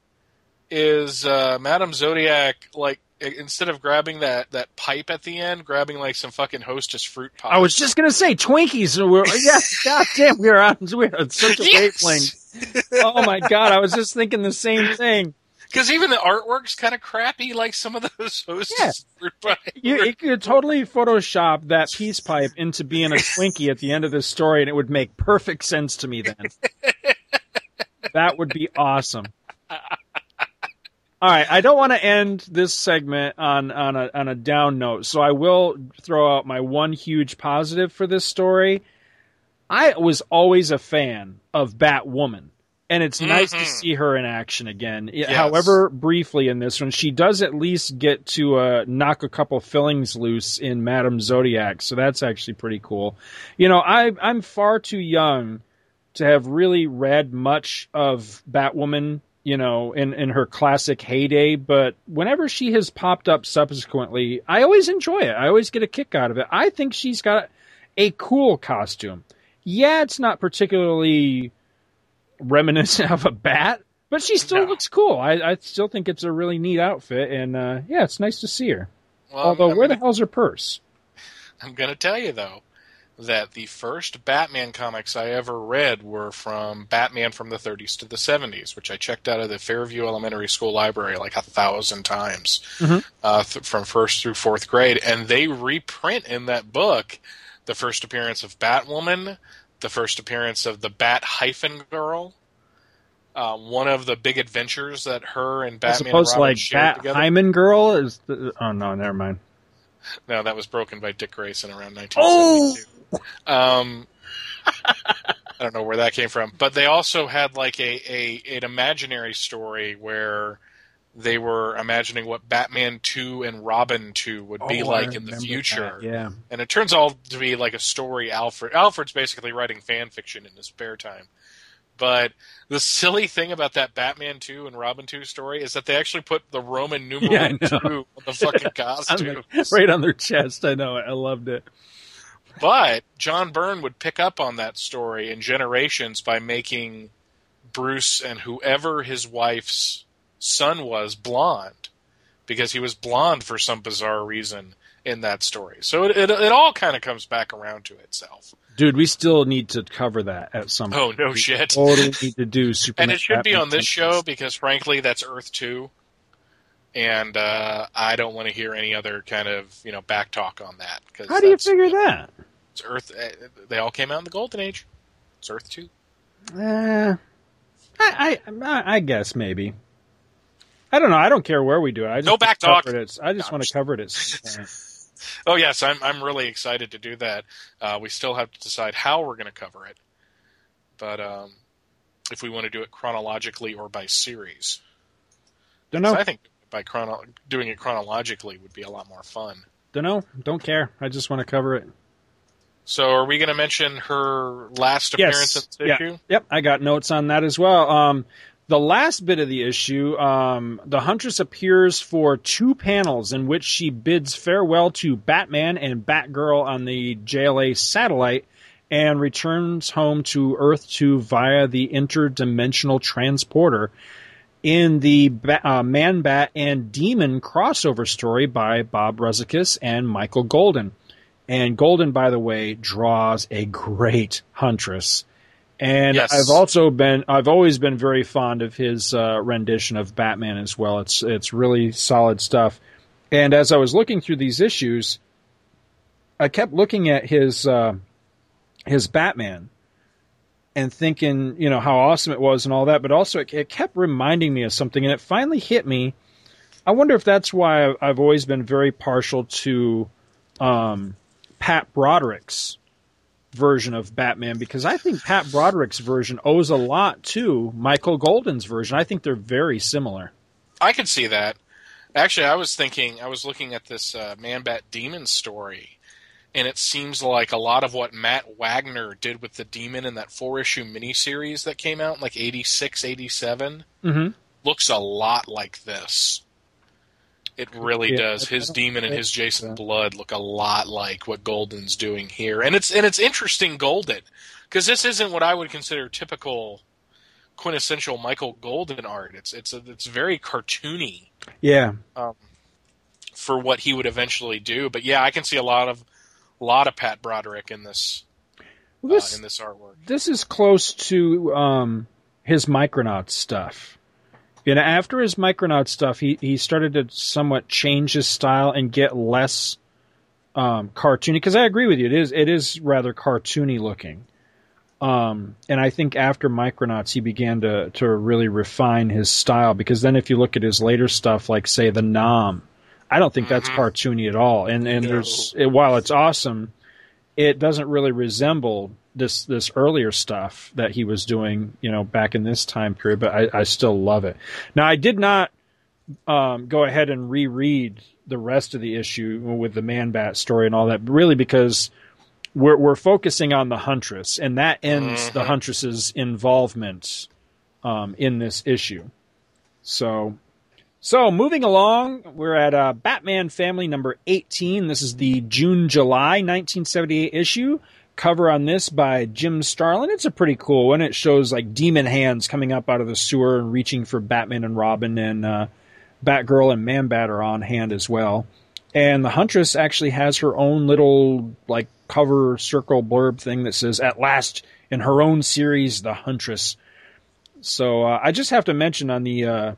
is uh, Madame Zodiac, like instead of grabbing that, that pipe at the end, grabbing like some fucking Hostess fruit pie. I was just gonna say Twinkies. We're, yes, [LAUGHS] goddamn, we're on. We're on such a Yes! wavelength. Oh my god, I was just thinking the same thing. because even the artwork's kind of crappy, like some of those [LAUGHS] Hostess Yeah. fruit pie. You, you could totally Photoshop that peace pipe into being a Twinkie at the end of this story, and it would make perfect sense to me then. [LAUGHS] that would be awesome. All right, I don't want to end this segment on on a on a down note, so I will throw out my one huge positive for this story. I was always a fan of Batwoman, and it's nice to see her in action again. Yes. However, briefly in this one, she does at least get to uh, knock a couple fillings loose in Madame Zodiac, so that's actually pretty cool. You know, I I'm far too young to have really read much of Batwoman, you know, in, in her classic heyday, but whenever she has popped up subsequently, I always enjoy it. I always get a kick out of it. I think she's got a cool costume. Yeah, it's not particularly reminiscent [LAUGHS] of a bat, but she still No. looks cool. I, I still think it's a really neat outfit, and uh, yeah, it's nice to see her. Well, Although, I'm, where the hell's her purse? I'm gonna tell you though, that the first Batman comics I ever read were from Batman from the 30s to the 70s, which I checked out of the Fairview Elementary School library like a thousand times Mhm. uh, th- from first through fourth grade. And they reprint in that book the first appearance of Batwoman, the first appearance of the Bat hyphen girl. Uh, one of the big adventures that her and I Batman suppose and Robin like Bat together. Hyman Girl is. The, oh no, never mind. No, that was broken by Dick Grayson around Oh! 1972. Um, [LAUGHS] I don't know where that came from, but they also had like a, a an imaginary story where they were imagining what Batman two and Robin two would be Oh, like in the future, that, Yeah. and it turns out to be like a story. Alfred Alfred's basically writing fan fiction in his spare time. But the silly thing about that Batman 2 and Robin 2 story is that they actually put the Roman [LAUGHS] numeral Yeah, 2 on the fucking [LAUGHS] costume. right on their chest. I know. I loved it. But John Byrne would pick up on that story in generations by making Bruce and whoever his wife's son was blonde, because he was blonde for some bizarre reason in that story. So it it, it all kind of comes back around to itself. Dude, we still need to cover that at some Oh point. no We shit! Totally need to do Superman. [LAUGHS] And it should be on this show because frankly, that's Earth two, and uh, I don't want to hear any other kind of you know back talk on that. Cause How do you figure that? It's Earth. uh, They all came out in the Golden Age. It's Earth two. Uh, I, I, I guess maybe. I don't know. I don't care where we do it. I just No back wanna talk. cover it. I just No, want to cover it at some [LAUGHS] point. Oh yes, I'm I'm really excited to do that. Uh, we still have to decide how we're going to cover it, but um, if we want to do it chronologically or by series, Don't know. I think by chrono- doing it chronologically would be a lot more fun. Don't know. Don't care. I just want to cover it. So, are we going to mention her last appearance Yes. in this issue? Yep. I got notes on that as well. Um, the last bit of the issue, um, the Huntress appears for two panels in which she bids farewell to Batman and Batgirl on the JLA satellite and returns home to Earth 2 via the interdimensional transporter in the uh, Man Bat and Demon crossover story by Bob Rozakis and Michael Golden. And Golden, by the way, draws a great Huntress. And Yes. I've also been, I've always been very fond of his uh, rendition of Batman as well. It's it's really solid stuff. And as I was looking through these issues, I kept looking at his uh, his Batman and thinking, you know, how awesome it was and all that. But also, it, it kept reminding me of something, and it finally hit me. I wonder if that's why I've- always been very partial to um, Pat Broderick's version of Batman because I think Pat Broderick's version owes a lot to Michael Golden's version. I think they're very similar. I can see that. Actually, I was thinking, I was looking at this uh, Man Bat Demon story, and it seems like a lot of what Matt Wagner did with the Demon in that four issue miniseries that came out in like 86, 87 Mm-hmm. looks a lot like this. It really Yeah, does. His demon and his Jason so. Blood look a lot like what Golden's doing here, and it's and it's interesting Golden because this isn't what I would consider typical quintessential Michael Golden art. It's it's a, it's very cartoony Yeah, um, for what he would eventually do. But yeah, I can see a lot of a lot of Pat Broderick in this Well, uh, this in this artwork. this is close to um, his Micronaut stuff. You know, after his Micronaut stuff, he, he started to somewhat change his style and get less um, cartoony. Because I agree with you, it is it is rather cartoony looking. Um, and I think after Micronauts, he began to to really refine his style. Because then, if you look at his later stuff, like say the Nam, I don't think that's Mhm. cartoony at all. And and No. there's while it's awesome, it doesn't really resemble this this earlier stuff that he was doing, you know, back in this time period. But I, I still love it. Now, I did not um, go ahead and reread the rest of the issue with the Man Bat story and all that, really because we're we're focusing on the Huntress, and that ends the Mhm. Huntress's involvement um, in this issue. So. So moving along, we're at uh, Batman Family number 18. This is the June July 1978 issue. Cover on this by Jim Starlin. It's a pretty cool one. It shows like demon hands coming up out of the sewer and reaching for Batman and Robin, and uh, Batgirl and Man Bat are on hand as well. And the Huntress actually has her own little like cover circle blurb thing that says "At last in her own series, the Huntress." So uh, I just have to mention on the uh,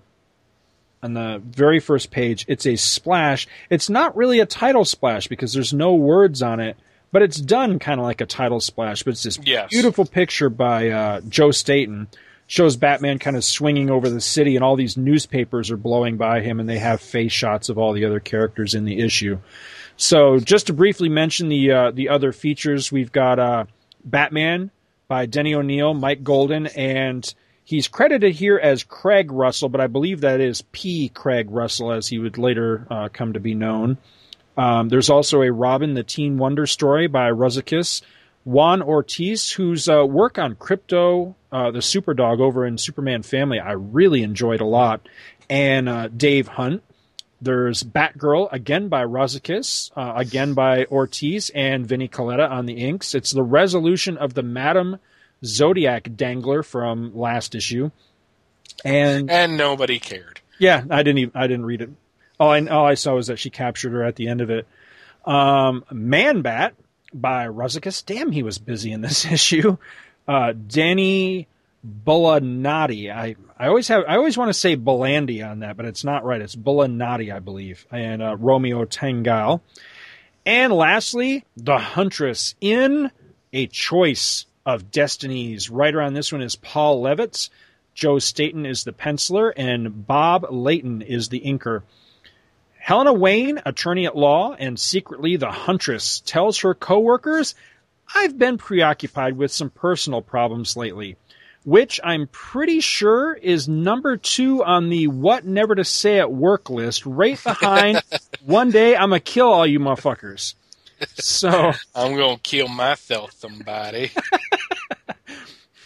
on the very first page, it's a splash. It's not really a title splash because there's no words on it, but it's done kind of like a title splash. But it's this Yes. beautiful picture by uh, Joe Staton. Shows Batman kind of swinging over the city, and all these newspapers are blowing by him, and they have face shots of all the other characters in the issue. So, just to briefly mention the uh, the other features, we've got uh, Batman by Denny O'Neil, Mike Golden, and he's credited here as Craig Russell, but I believe that is P. Craig Russell, as he would later uh, come to be known. Um, there's also a Robin the Teen Wonder story by Rozakis. Juan Ortiz, whose uh, work on Krypto, uh, the Superdog over in Superman Family, I really enjoyed a lot. And uh, Dave Hunt. There's Batgirl, again by Rozakis, uh, again by Ortiz and Vinny Colletta on the inks. It's the resolution of the Madam Zodiac Dangler from last issue. And And nobody cared. yeah, I didn't even I didn't read it. All I all I saw was that she captured her at the end of it. Um, Man Bat by Rozakis. Damn, he was busy in this [LAUGHS] issue. Uh, Danny Bulanadi. I I always have I always want to say Bolandi on that, but it's not right. It's Bulanadi, I believe. And uh, Romeo Tanghal. And lastly, the Huntress in a choice of destinies. Writer on this one is Paul Levitz. Joe Staton is the penciler, and Bob Layton is the inker. Helena Wayne, attorney at law and secretly the Huntress, tells her coworkers, I've been preoccupied with some personal problems lately, which I'm pretty sure is number two on the what never to say at work list, right behind [LAUGHS] one day I'm gonna kill all you motherfuckers. So, I'm going to kill myself, somebody. [LAUGHS]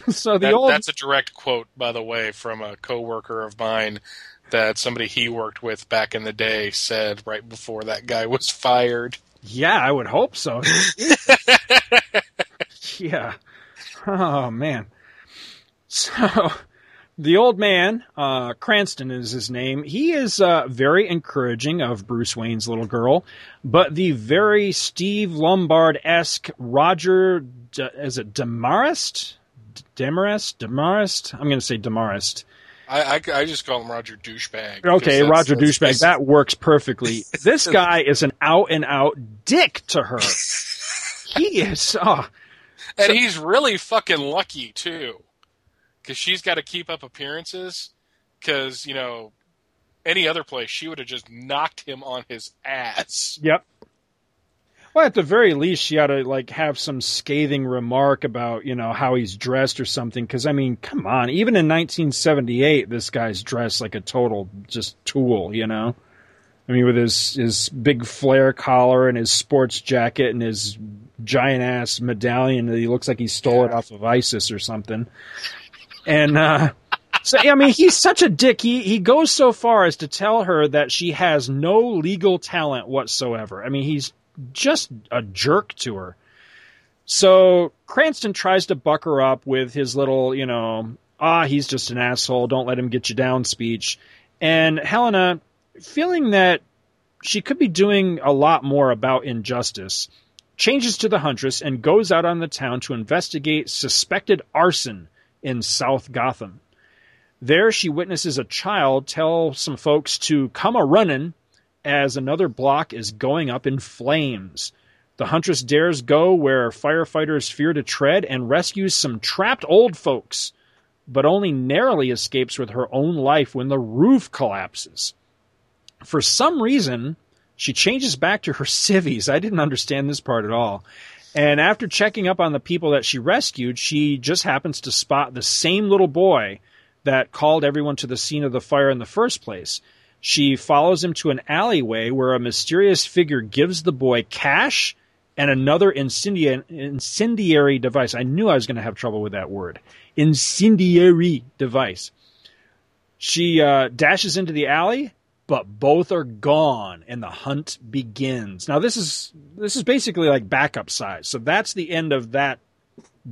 [LAUGHS] so the That- old That's a direct quote, by the way, from a coworker of mine that somebody he worked with back in the day said right before that guy was [LAUGHS] fired. Yeah, I would hope so. [LAUGHS] yeah. Oh man. So the old man, uh, Cranston is his name. He is uh, very encouraging of Bruce Wayne's little girl, but the very Steve Lombard esque Roger, D- is it Demarest? Demarest? Demarest? I'm going to say Demarest. I, I, I just call him Roger Douchebag. Okay, because Roger that's- douchebag. that's- That works perfectly. [LAUGHS] This guy is an out and out dick to her. [LAUGHS] He is. Oh, And he's really fucking lucky, too. Because she's got to keep up appearances. Because, you know, any other place, she would have just knocked him on his ass. Yep. Well, at the very least, she ought to like have some scathing remark about you know how he's dressed or something. Because I mean, come on, even in 1978, this guy's dressed like a total just tool. You know, I mean, with his his big flare collar and his sports jacket and his giant ass medallion that he looks like he stole it off of ISIS or something. And uh, so, I mean, he's such a dick. He he goes so far as to tell her that she has no legal talent whatsoever. I mean, he's just a jerk to her. So Cranston tries to buck her up with his little, you know, ah, he's just an asshole. Don't let him get you down speech. And Helena, feeling that she could be doing a lot more about injustice, changes to the Huntress and goes out on the town to investigate suspected arson in South Gotham. There, she witnesses a child tell some folks to come a runnin' as another block is going up in flames. The Huntress dares go where firefighters fear to tread and rescues some trapped old folks, but only narrowly escapes with her own life when the roof collapses. For some reason, she changes back to her civvies. I didn't understand this part at all. And after checking up on the people that she rescued, she just happens to spot the same little boy that called everyone to the scene of the fire in the first place. She follows him to an alleyway where a mysterious figure gives the boy cash and another incendiary, device. I knew I was going to have trouble with that word. Incendiary device. She uh, dashes into the alley, but both are gone, and the hunt begins. Now this is this is basically like backup size, so that's the end of that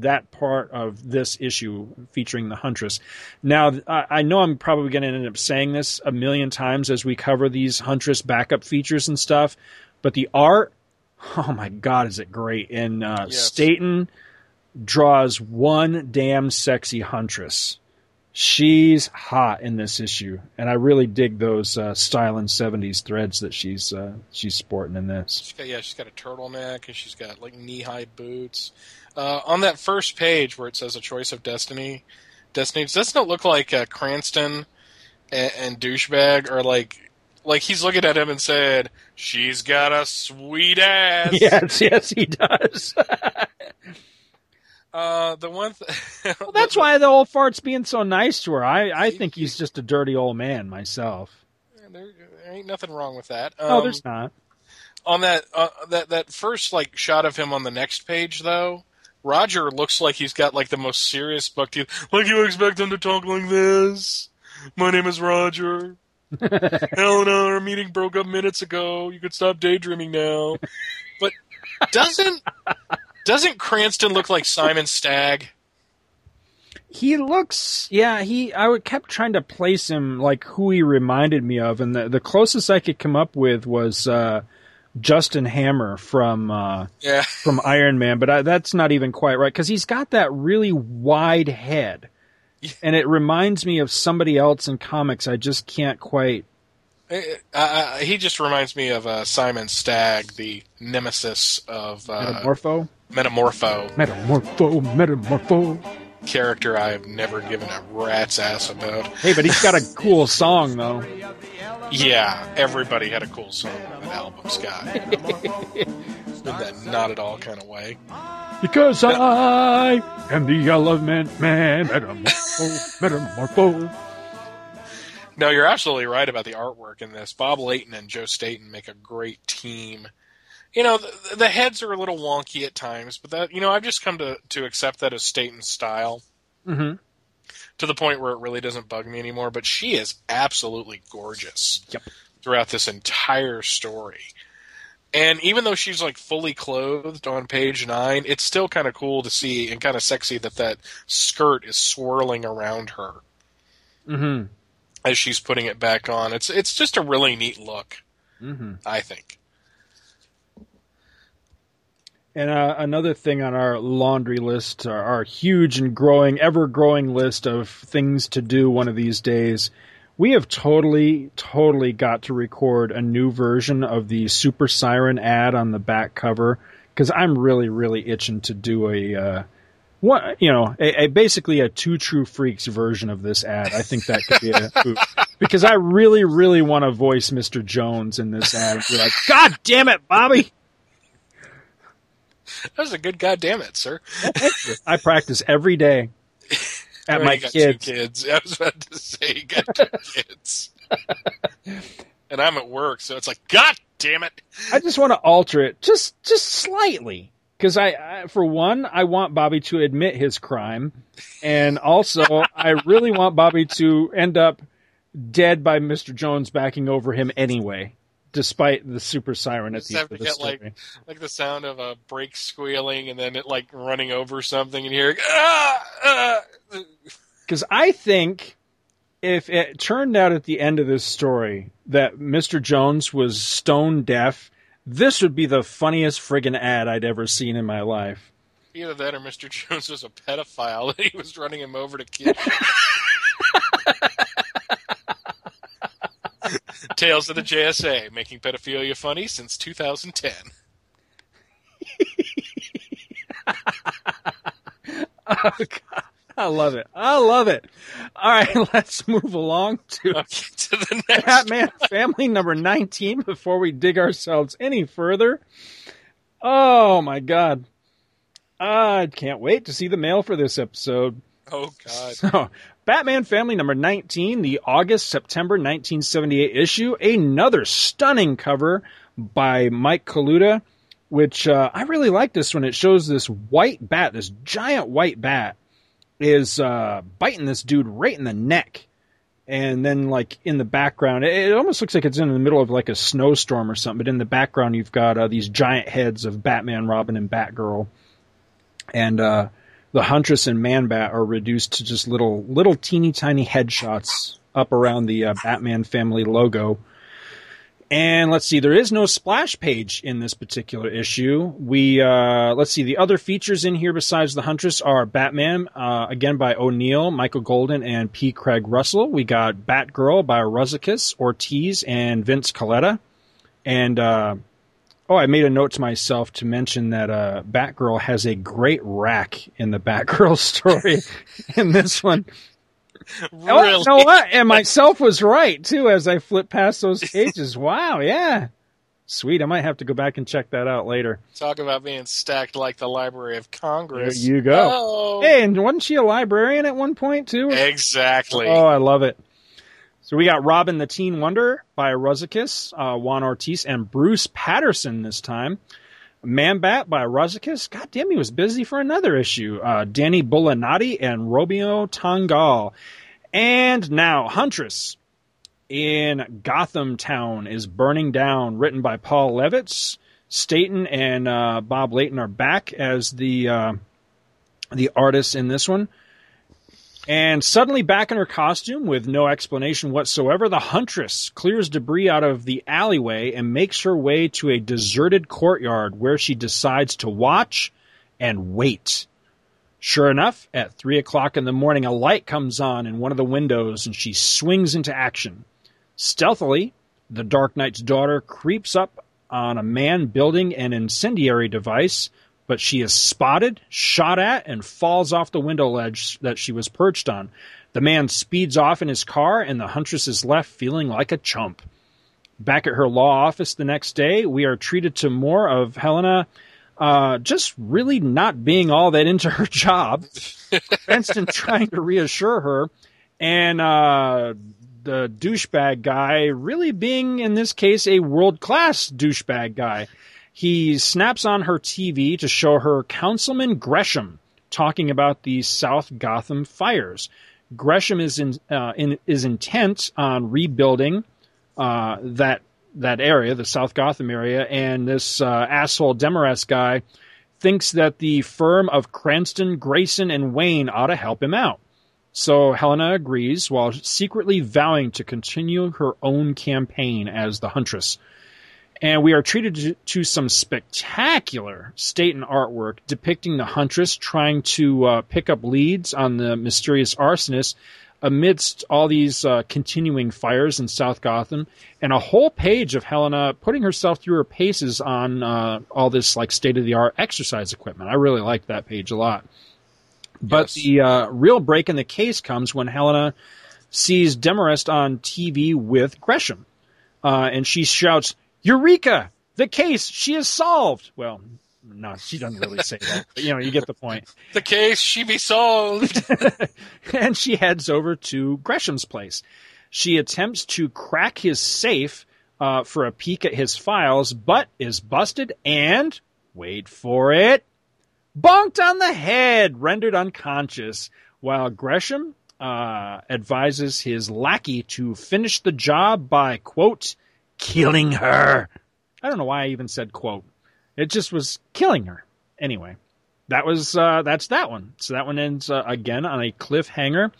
that part of this issue featuring the Huntress. Now, I I know I'm probably going to end up saying this a million times as we cover these Huntress backup features and stuff, but the art, [LAUGHS] oh my god, is it great! And uh, Yes. Staton draws one damn sexy huntress. She's hot in this issue, and I really dig those uh, style and '70s threads that she's uh, she's sporting in this. She's got, yeah, she's got a turtleneck and she's got like knee-high boots. Uh, on that first page where it says "A Choice of Destiny," Destiny doesn't it look like uh, Cranston and, and douchebag are like like he's looking at him and said, "She's got a sweet ass." [LAUGHS] Yes, yes, he does. [LAUGHS] Uh, the one. Th- [LAUGHS] well, that's why the old fart's being so nice to her. I, I think he's just a dirty old man myself. there, there ain't nothing wrong with that. Oh, Um, there's not. on that uh, that that first like shot of him on the next page though roger looks like he's got like the most serious buck teeth. Like you expect him to talk like this? My name is roger. [LAUGHS] Helena our meeting broke up minutes ago. You could stop daydreaming now. But doesn't doesn't cranston look like simon stagg? He looks, yeah. He, I would kept trying to place him like who he reminded me of, and the the closest I could come up with was uh, Justin Hammer from uh, yeah [LAUGHS] from Iron Man, but I, that's not even quite right because he's got that really wide head, and it reminds me of somebody else in comics. I just can't quite. He just reminds me of uh, simon stagg the nemesis of uh, Metamorpho, metamorpho metamorpho, metamorpho. Character I've never given a rat's ass about. Hey, but he's got a cool song though. Yeah, everybody had a cool song on that album, Scott. [LAUGHS] In that not at all kind of way. Because I am the element man, metamorpho, [LAUGHS] metamorpho. No, you're absolutely right about the artwork in this. Bob Layton and Joe Staton make a great team. You know, the, the heads are a little wonky at times, but that you know, I've just come to to accept that as state and style hmm to the point where it really doesn't bug me anymore. But she is absolutely gorgeous Yep. throughout this entire story. And even though she's like fully clothed on page nine, it's still kind of cool to see and kind of sexy that that skirt is swirling around her hmm as she's putting it back on. It's it's just a really neat look, hmm I think. And uh, another thing on our laundry list, our, our huge and growing, ever growing list of things to do one of these days, we have totally, totally got to record a new version of the Super Siren ad on the back cover because I'm really, really itching to do a, uh, what you know, a, a basically a two true freaks version of this ad. I think that could be a [LAUGHS] because I really, really want to voice Mr. Jones in this ad. Be like, God damn it, Bobby! That was a good goddamn it, sir. I practice every day at my got kids. Two kids. [LAUGHS] I was about to say you got two kids. [LAUGHS] and I'm at work, so it's like, God damn it! I just want to alter it just just slightly because I, I, for one, I want Bobby to admit his crime, and also I really want Bobby to end up dead by Mister Jones backing over him anyway, despite the super siren at the end of the get like story. like the sound of a brake squealing and then it like running over something and hearing ah, ah. Because I think if it turned out at the end of this story that Mr. Jones was stone deaf, this would be the funniest friggin' ad I'd ever seen in my life. Either that or Mr. [LAUGHS] Jones was a pedophile and he was running him over to kids. [LAUGHS] [LAUGHS] Tales of the JSA, making pedophilia funny since 2010. Oh, God. I love it. I love it. All right, [LAUGHS] let's move along to Okay, to the next. Batman Family number 19 before we dig ourselves any further. Oh, my God. I can't wait to see the mail for this episode. Oh God. [LAUGHS] So, Batman Family number 19, the August September 1978 issue, another stunning cover by Mike Kaluta, which uh, I really like this one. It shows this white bat, this giant white bat, is uh, biting this dude right in the neck. And then, like in the background, it, almost looks like it's in the middle of like a snowstorm or something. But in the background, you've got uh, these giant heads of Batman, Robin, and Batgirl, and uh, the Huntress and Man Bat are reduced to just little, little teeny tiny headshots up around the uh, Batman family logo. And let's see, there is no splash page in this particular issue. We uh, let's see, the other features in here besides the Huntress are Batman, uh, again by O'Neil, Michael Golden, and P. Craig Russell. We got Batgirl by Rozakis, Ortiz, and Vince Colletta. And uh, oh, I made a note to myself to mention that uh, Batgirl has a great rack in the Batgirl [LAUGHS] story in this one. [LAUGHS] Really? Oh, you know what? And myself was right too as I flipped past those pages. [LAUGHS] wow, yeah. Sweet. I might have to go back and check that out later. Talk about being stacked like the Library of There Congress. you go. Oh. Hey, and wasn't she a librarian at one point too? Exactly. Oh, I love it. So we got Robin the Teen Wonder by Rozakis, uh, Juan Ortiz, and Bruce Patterson this time. Man Bat by Rozakis. God damn, he was busy for another issue. Uh, Danny Bulanadi and Romeo Tanghal. And now Huntress in Gotham Town is burning down, written by Paul Levitz. Staton and uh, Bob Layton are back as the uh, the artists in this one. And suddenly back in her costume with no explanation whatsoever, the Huntress clears debris out of the alleyway and makes her way to a deserted courtyard where she decides to watch and wait. Sure enough, at three o'clock in the morning, a light comes on in one of the windows and she swings into action. Stealthily, the Dark Knight's daughter creeps up on a man building an incendiary device, but she is spotted, shot at, and falls off the window ledge that she was perched on. The man speeds off in his car, and the Huntress is left feeling like a chump. Back at her law office the next day, we are treated to more of Helena uh, just really not being all that into her [LAUGHS] job. Cranston trying to reassure her, and uh, the douchebag guy really being, in this case, a world class douchebag guy. He snaps on her TV to show her Councilman Gresham talking about the South Gotham fires. Gresham is in, uh, in is intent on rebuilding uh, that that area, the South Gotham area, and this uh, asshole Demarest guy thinks that the firm of Cranston, Grayson, and Wayne ought to help him out. So Helena agrees while secretly vowing to continue her own campaign as the Huntress. And we are treated to, some spectacular Staton artwork depicting the Huntress trying to uh, pick up leads on the mysterious arsonist amidst all these uh, continuing fires in South Gotham, and a whole page of Helena putting herself through her paces on uh, all this like state of the art exercise equipment. I really liked that page a lot. But Yes. the uh, real break in the case comes when Helena sees Demarest on TV with Gresham, uh, and she shouts, "Eureka! The case! She is solved!" Well, no, she doesn't really say that, but you know, you get the point. [LAUGHS] The case she be solved. [LAUGHS] and she heads over to Gresham's place. She attempts to crack his safe uh, for a peek at his files, but is busted and, wait for it, bonked on the head, rendered unconscious, while Gresham uh, advises his lackey to finish the job by, quote, killing her. I don't know why I even said quote. It just was killing her. Anyway, that was uh, that's that one. So that one ends uh, again on a cliffhanger.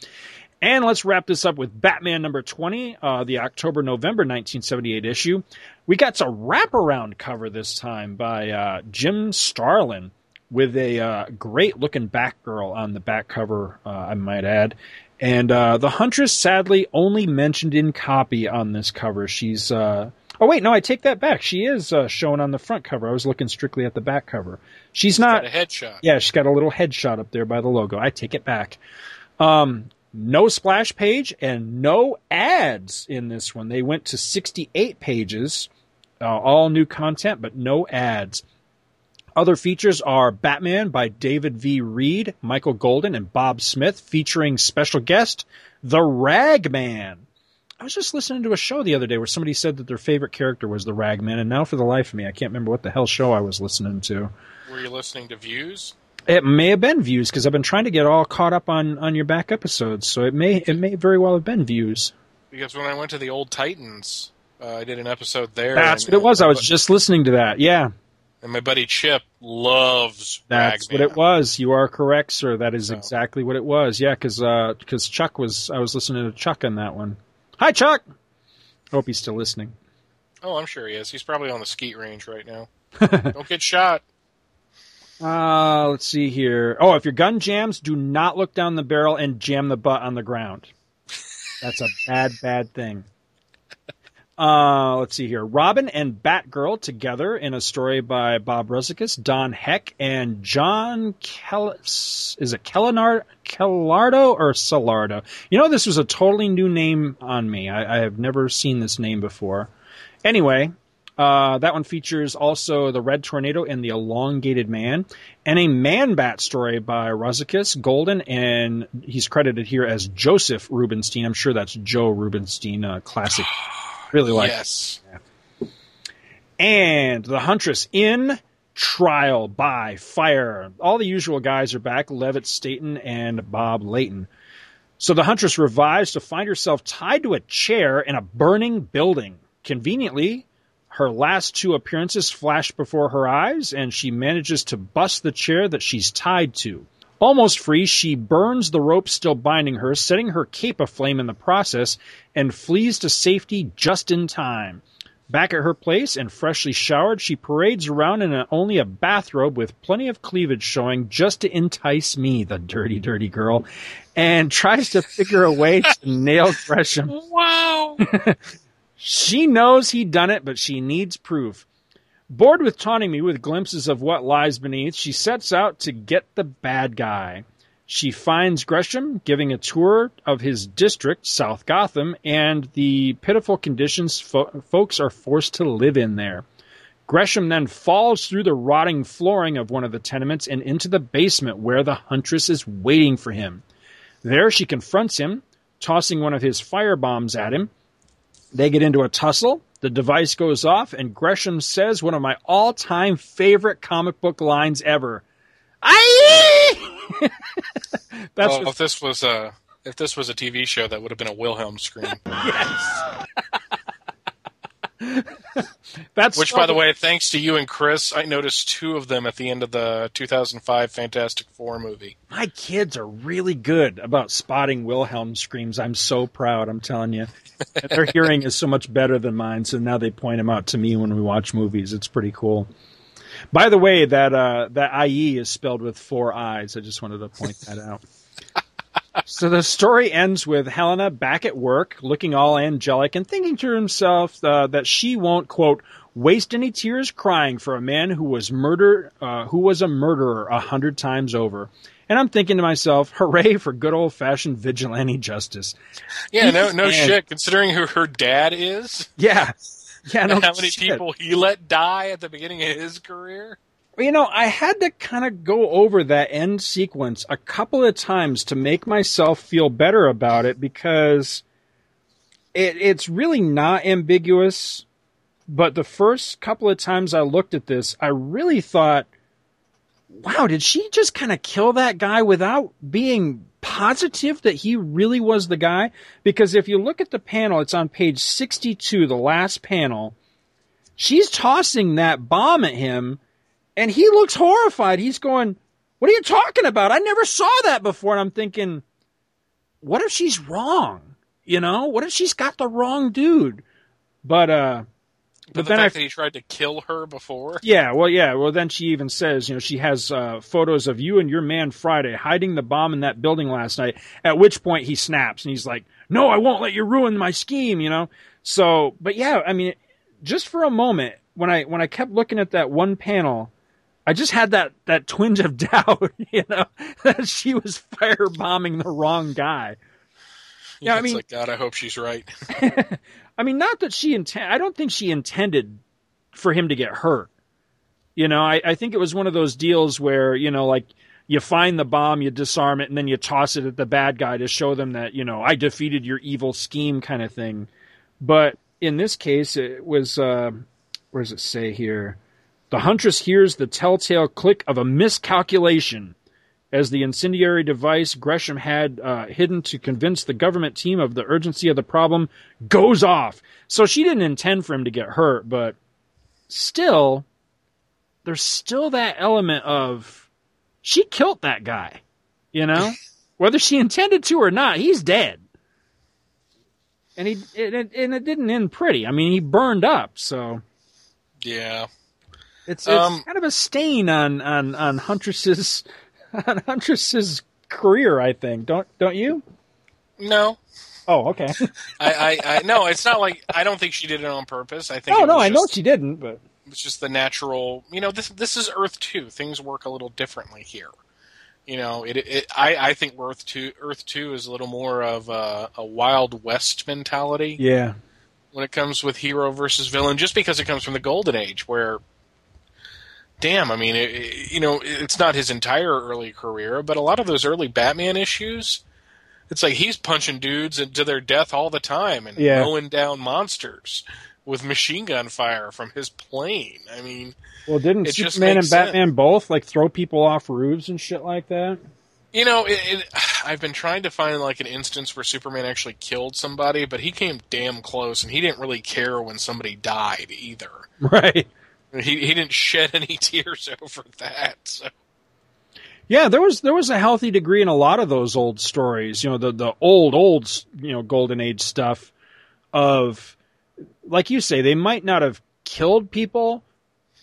And let's wrap this up with Batman number 20, uh, the October November 1978 issue. We got a wraparound cover this time by uh, Jim Starlin with a uh, great looking Batgirl on the back cover, uh, I might add. And uh, the Huntress, sadly, only mentioned in copy on this cover. She's. Uh, oh, wait, no, I take that back. She is uh, shown on the front cover. I was looking strictly at the back cover. She's not. Got a headshot. Yeah, she's got a little headshot up there by the logo. I take it back. Um, no splash page and no ads in this one. They went to 68 pages, uh, all new content, but no ads. Other features are Batman by David V. Reed, Michael Golden, and Bob Smith, featuring special guest, The Ragman. I was just listening to a show the other day where somebody said that their favorite character was the Ragman, and now for the life of me, I can't remember what the hell show I was listening to. Were you listening to Views? It may have been views because I've been trying to get all caught up on on your back episodes, so it may it may very well have been views. Because when I went to the old Titans, uh, I did an episode there. That's and- what it was. I was just listening to that. Yeah, And my buddy Chip loves that's what it was. You are correct, sir. That is exactly what it was. Yeah, because because Chuck was I was listening to Chuck on that one. Hi, Chuck. Hope he's still listening. Oh, I'm sure he is. He's probably on the skeet range right now. [LAUGHS] Don't get shot. Uh, let's see here. Oh, if your gun jams, do not look down the barrel and jam the butt on the ground. That's a bad, bad thing. Uh, let's see here. Robin and Batgirl together in a story by Bob Rozakis, Don Heck, and John Kel- is it Kellenar- Kellardo or Salardo? You know, this was a totally new name on me. I, I have never seen this name before. Anyway, uh, that one features also the Red Tornado and the Elongated Man, and a Man Bat story by Rozakis, Golden, and he's credited here as Joseph Rubenstein. I'm sure that's Joe Rubenstein, a classic. [SIGHS] [LAUGHS] Really like. yes. And the Huntress in Trial by Fire. All the usual guys are back Levitz Staton and Bob Layton. So the Huntress revives to find herself tied to a chair in a burning building. Conveniently, her last two appearances flash before her eyes, and she manages to bust the chair that she's tied to. Almost free, she burns the rope still binding her, setting her cape aflame in the process, and flees to safety just in time. Back at her place and freshly showered, she parades around in a, only a bathrobe with plenty of cleavage showing just to entice me, the dirty, dirty girl, and tries to figure a way to [LAUGHS] nail Gresham. Wow. [LAUGHS] She knows he done it, but she needs proof. Bored with taunting me with glimpses of what lies beneath, she sets out to get the bad guy. She finds Gresham giving a tour of his district, South Gotham, and the pitiful conditions fo- folks are forced to live in there. Gresham then falls through the rotting flooring of one of the tenements and into the basement where the huntress is waiting for him. There she confronts him, tossing one of his fire bombs at him. They get into a tussle. The device goes off, and Gresham says one of my all-time favorite comic book lines ever. Aye! [LAUGHS] That's well, what- if this was a if this was a TV show, that would have been a Wilhelm scream. [LAUGHS] [LAUGHS] that's Which, by the way, thanks to you and Chris, I noticed two of them at the end of the 2005 Fantastic Four movie. my kids are really good about spotting Wilhelm screams. I'm so proud. I'm telling you, [LAUGHS] their hearing is so much better than mine. So now they point them out to me when we watch movies. It's pretty cool. By the way, that uh, that IE is spelled with four I's. I just wanted to point that out. So the story ends with Helena back at work, looking all angelic and thinking to herself uh, that she won't quote waste any tears crying for a man who was murder uh, who was a murderer a hundred times over. And I'm thinking to myself, hooray for good old fashioned vigilante justice. Yeah, no, no Man. shit. Considering who her dad is, Yeah, yeah. No how many shit. people he let die at the beginning of his career. You know, I had to kind of go over that end sequence a couple of times to make myself feel better about it because it, it's really not ambiguous. But the first couple of times I looked at this, I really thought, wow, did she just kind of kill that guy without being positive that he really was the guy? Because if you look at the panel, it's on page 62, the last panel. She's tossing that bomb at him and he looks horrified. He's going, What are you talking about? I never saw that before. And I'm thinking, What if she's wrong? You know, what if she's got the wrong dude? But, uh, But, but the then fact I, that he tried to kill her before. yeah, well, yeah, well, then she even says, you know, she has uh, photos of you and your man Friday hiding the bomb in that building last night. At which point he snaps and he's like, "No, I won't let you ruin my scheme," you know. So, but yeah, I mean, just for a moment, when I when I kept looking at that one panel, I just had that that twinge of [LAUGHS] doubt, you know, that she was firebombing the wrong guy. Yeah, I mean- like God. I hope she's right. [LAUGHS] I mean, not that she intend. I don't think she intended for him to get hurt. You know, I, I think it was one of those deals where you know, like you find the bomb, you disarm it, and then you toss it at the bad guy to show them that you know I defeated your evil scheme, kind of thing. But in this case, it was. Uh, where does it say here? The huntress hears the telltale click of a miscalculation as the incendiary device Gresham had uh, hidden to convince the government team of the urgency of the problem goes off. So she didn't intend for him to get hurt, but still, there's still that element of she killed that guy. You know, [LAUGHS] whether she intended to or not, he's dead. and he it, it, and it didn't end pretty. I mean, he burned up. So Yeah. It's it's Um, kind of a stain on on on Huntress's [LAUGHS] on Huntress's career. I think don't don't you? No. Oh, okay. [LAUGHS] I, I, I no, it's not like I don't think she did it on purpose. I think no, it no, was I know she didn't, but it's just the natural you know this this is earth 2 things work a little differently here you know it, it i i think earth 2 earth 2 is a little more of a, a wild west mentality yeah, when it comes with hero versus villain just because it comes from the golden age where damn i mean it, you know it's not his entire early career but a lot of those early batman issues it's like he's punching dudes to their death all the time and Yeah. mowing down monsters with machine gun fire from his plane i mean well, didn't Superman and sense. Batman both like throw people off roofs and shit like that? You know, it, it, [SIGHS] I've been trying to find like an instance where Superman actually killed somebody, but he came damn close, and he didn't really care when somebody died either. [LAUGHS] Right. He he didn't shed any [LAUGHS] tears over that. So. Yeah, there was there was a healthy degree in a lot of those old stories. You know, the the old old you know golden age stuff of like you say they might not have killed people,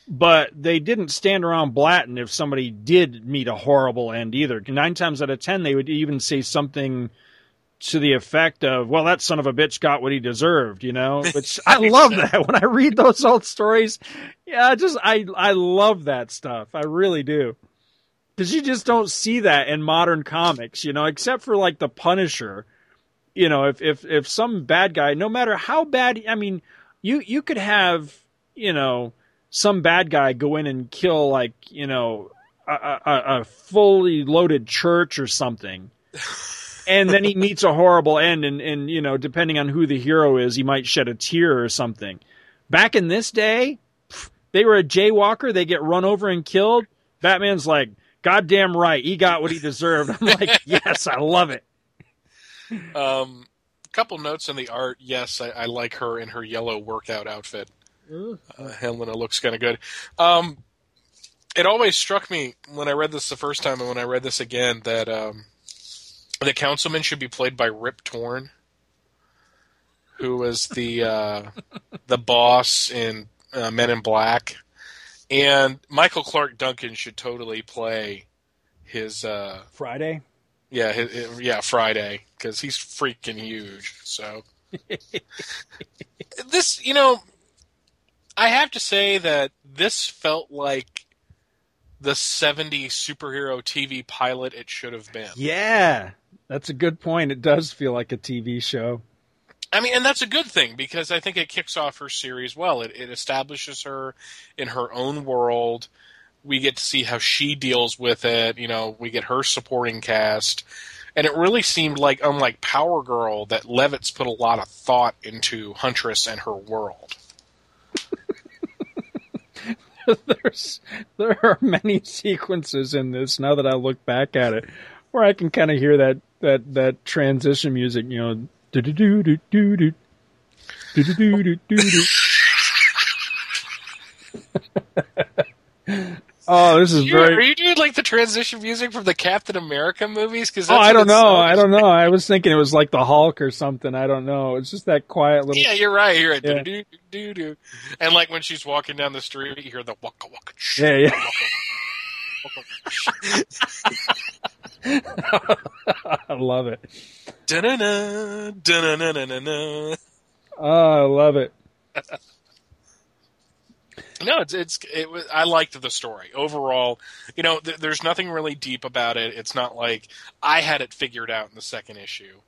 but they didn't stand around blatting if somebody did meet a horrible end either. Nine times out of ten, they would even say something to the effect of, "Well, that son of a bitch got what he deserved," you know. [LAUGHS] Which I love that [LAUGHS] when I read those old stories. Yeah, I just I I love that stuff. I really do because you just don't see that in modern comics, you know, except for like the Punisher. You know, if if if some bad guy, no matter how bad, I mean, you you could have you know some bad guy go in and kill like you know a, a, a fully loaded church or something. [LAUGHS] And then he meets a horrible end, and, and you know, depending on who the hero is, he might shed a tear or something. Back in this day, they were a jaywalker, they get run over and killed. Batman's like, goddamn right, he got what he deserved. I'm like, [LAUGHS] yes, I love it. Um, couple notes on the art. Yes, I, I like her in her yellow workout outfit. Uh, Helena looks kind of good. Um, it always struck me when I read this the first time and when I read this again that um, the councilman should be played by Rip Torn, who was the [LAUGHS] uh, the boss in uh, Men in Black, and Michael Clarke Duncan should totally play his uh, Friday. yeah, his, his- yeah, Friday because he's freaking huge. So [LAUGHS] this, you know, I have to say that this felt like the '70s superhero TV pilot it should have been. Yeah, that's a good point. It does feel like a TV show. I mean, and that's a good thing because I think it kicks off her series well. It, it establishes her in her own world. We get to see how she deals with it. You know, we get her supporting cast. And it really seemed like, unlike Power Girl, that Levitz put a lot of thought into Huntress and her world. [LAUGHS] There's there are many sequences in this now that I look back at it where I can kind of hear that that that transition music, you know, do do do do do do do do do do do. Oh, this is You, are you doing like the transition music from the Captain America movies? Because Oh, I don't know. I don't know. I was thinking it was like the Hulk or something. I don't know. It's just that quiet little. Yeah, you're right. You're right. Yeah. Do, do, do. And like when she's walking down the street, you hear the waka waka. Yeah, yeah. [LAUGHS] I love it. Da-na-na, da-na-na-na-na-na. Oh, I love it. No, it's it's it was. I liked the story overall. You know, th- there's nothing really deep about it. It's not like I had it figured out in the second issue.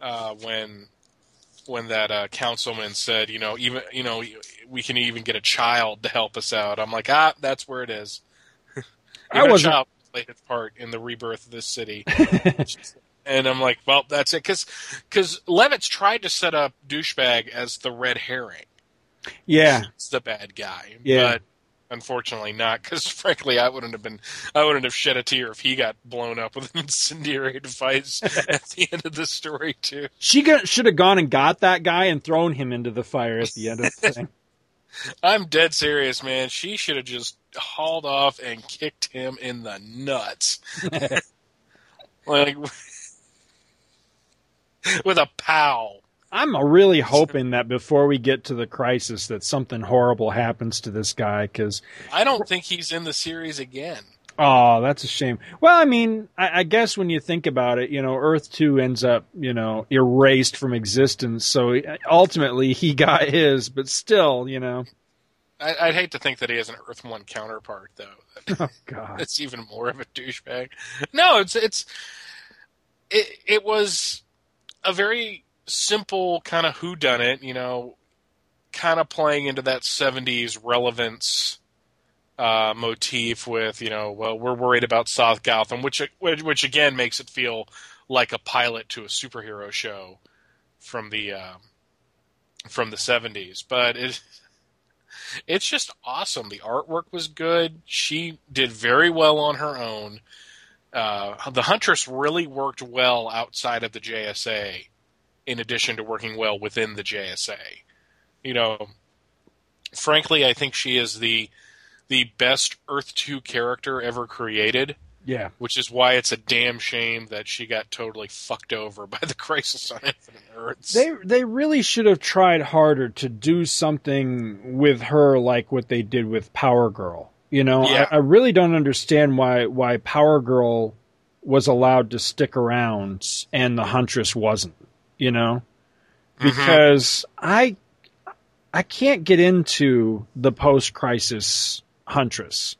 Uh, when when that uh, councilman said, you know, even you know, we can even get a child to help us out. I'm like, ah, that's where it is. [LAUGHS] I wasn't- child played its part in the rebirth of this city. [LAUGHS] And I'm like, well, that's it, because because Levitz tried to set up douchebag as the red herring Yeah, it's the bad guy. Yeah. But unfortunately not, because frankly, I wouldn't have been, I wouldn't have shed a tear if he got blown up with an [LAUGHS] incendiary device [LAUGHS] at the end of the story too. she got, should have gone and got that guy and thrown him into the fire at the end of the thing. I'm dead serious, man. She should have just hauled off and kicked him in the nuts, [LAUGHS] like with a pow. I'm really hoping that before we get to the crisis, that something horrible happens to this guy. Because I don't think he's in the series again. oh, that's a shame. Well, I mean, I, I guess when you think about it, you know, Earth Two ends up, you know, erased from existence. So ultimately, he got his, but still, you know, I, I'd hate to think that he has an Earth One counterpart, though. [LAUGHS] oh god, It's even more of a douchebag. No, it's it's it it was a very simple kind of who done it, you know, kind of playing into that 70s relevance uh, motif with, you know, well, we're worried about South Gotham, which which, which again makes it feel like a pilot to a superhero show from the uh, from the 70s, but it it's just awesome. The artwork was good. She did very well on her own. Uh, the Huntress really worked well outside of the JSA, in addition to working well within the JSA. You know, frankly, I think she is the the best Earth Two character ever created, yeah, which is why it's a damn shame that she got totally fucked over by the [LAUGHS] Crisis on Infinite Earths. they they really should have tried harder to do something with her like what they did with Power Girl. You know, Yeah. I, I really don't understand why why Power Girl was allowed to stick around and the Huntress wasn't. You know, mm-hmm. because I I can't get into the post crisis Huntress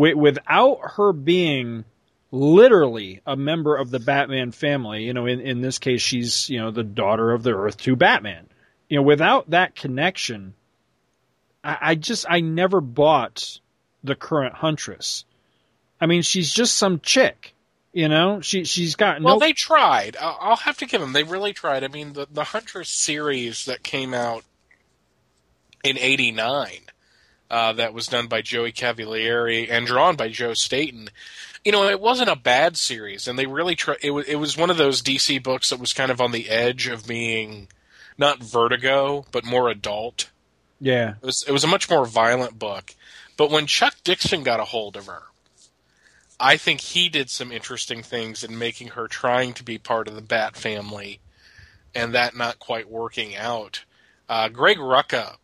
without her being literally a member of the Batman family. You know, in in this case, she's you know the daughter of the Earth Two Batman. You know, without that connection, I, I just I never bought the current Huntress. I mean, she's just some chick. You know, she she's got Well, no. they tried. I'll I'll have to give them. They really tried. I mean, the the Huntress series that came out in '89, uh, that was done by Joey Cavalieri and drawn by Joe Staton. You know, it wasn't a bad series, and they really. It was it was one of those DC books that was kind of on the edge of being not Vertigo, but more adult. yeah, It was it was a much more violent book. But when Chuck Dixon got a hold of her, I think he did some interesting things in making her trying to be part of the Bat family, and that not quite working out. Uh, Greg Rucka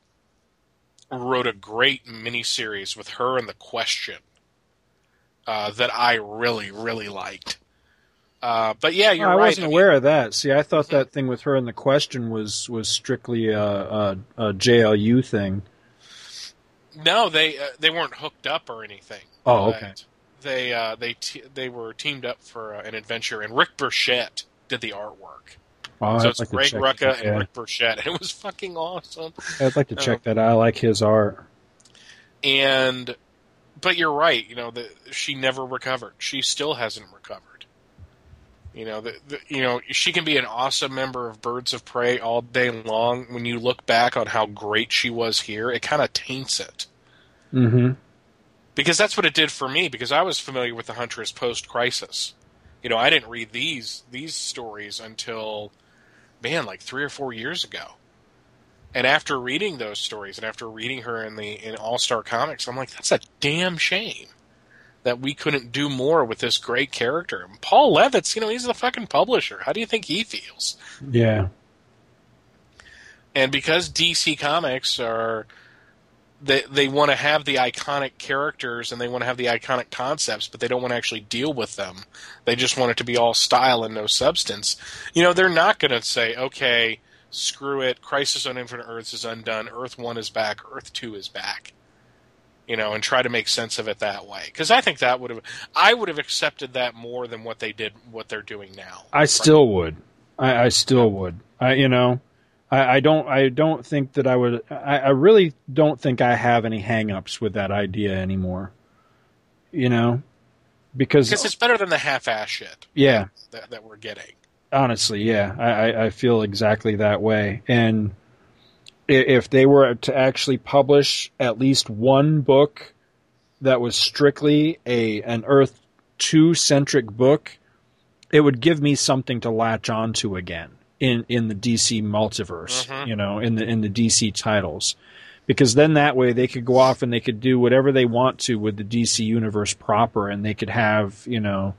wrote a great miniseries with her and the Question uh, that I really really liked. Uh, but yeah, you're I right. wasn't I mean- aware of that. See, I thought that thing with her and the question was was strictly a, a, a JLU thing. No, they uh, they weren't hooked up or anything. Oh, okay. They uh, they te- they were teamed up for uh, an adventure, and Rick Burchett did the artwork. Oh, so I'd it's like Greg Rucka that, and yeah. Rick Burchett, and [LAUGHS] it was fucking awesome. I'd like to check that. I like his art. And but you're right. You know, the, she never recovered. She still hasn't recovered. You know, the, the, you know she can be an awesome member of Birds of Prey all day long. When you look back on how great she was here, it kind of taints it. Mm-hmm. because that's what it did for me because I was familiar with the Huntress post crisis. You know, I didn't read these these stories until man, like 3 or 4 years ago. And after reading those stories and after reading her in the in All-Star Comics, I'm like that's a damn shame that we couldn't do more with this great character. And Paul Levitz, you know, he's the fucking publisher. How do you think he feels? Yeah. And because DC Comics are they they want to have the iconic characters and they want to have the iconic concepts, but they don't want to actually deal with them. They just want it to be all style and no substance. You know, they're not going to say, "Okay, screw it. Crisis on Infinite Earths is undone. Earth 1 is back. Earth 2 is back." You know, and try to make sense of it that way. Cuz I think that would have I would have accepted that more than what they did what they're doing now. I still would. I, I still would. I you know, I, I don't I don't think that I would I, I really don't think I have any hangups with that idea anymore. You know? Because Because it's better than the half-ass shit yeah, that, that we're getting. honestly, yeah. I, I, I feel exactly that way. And if they were to actually publish at least one book that was strictly a an Earth two centric book, it would give me something to latch onto again in in the DC multiverse. Mhm. You know, in the in the DC titles. Because then that way they could go off and they could do whatever they want to with the DC universe proper, and they could have you know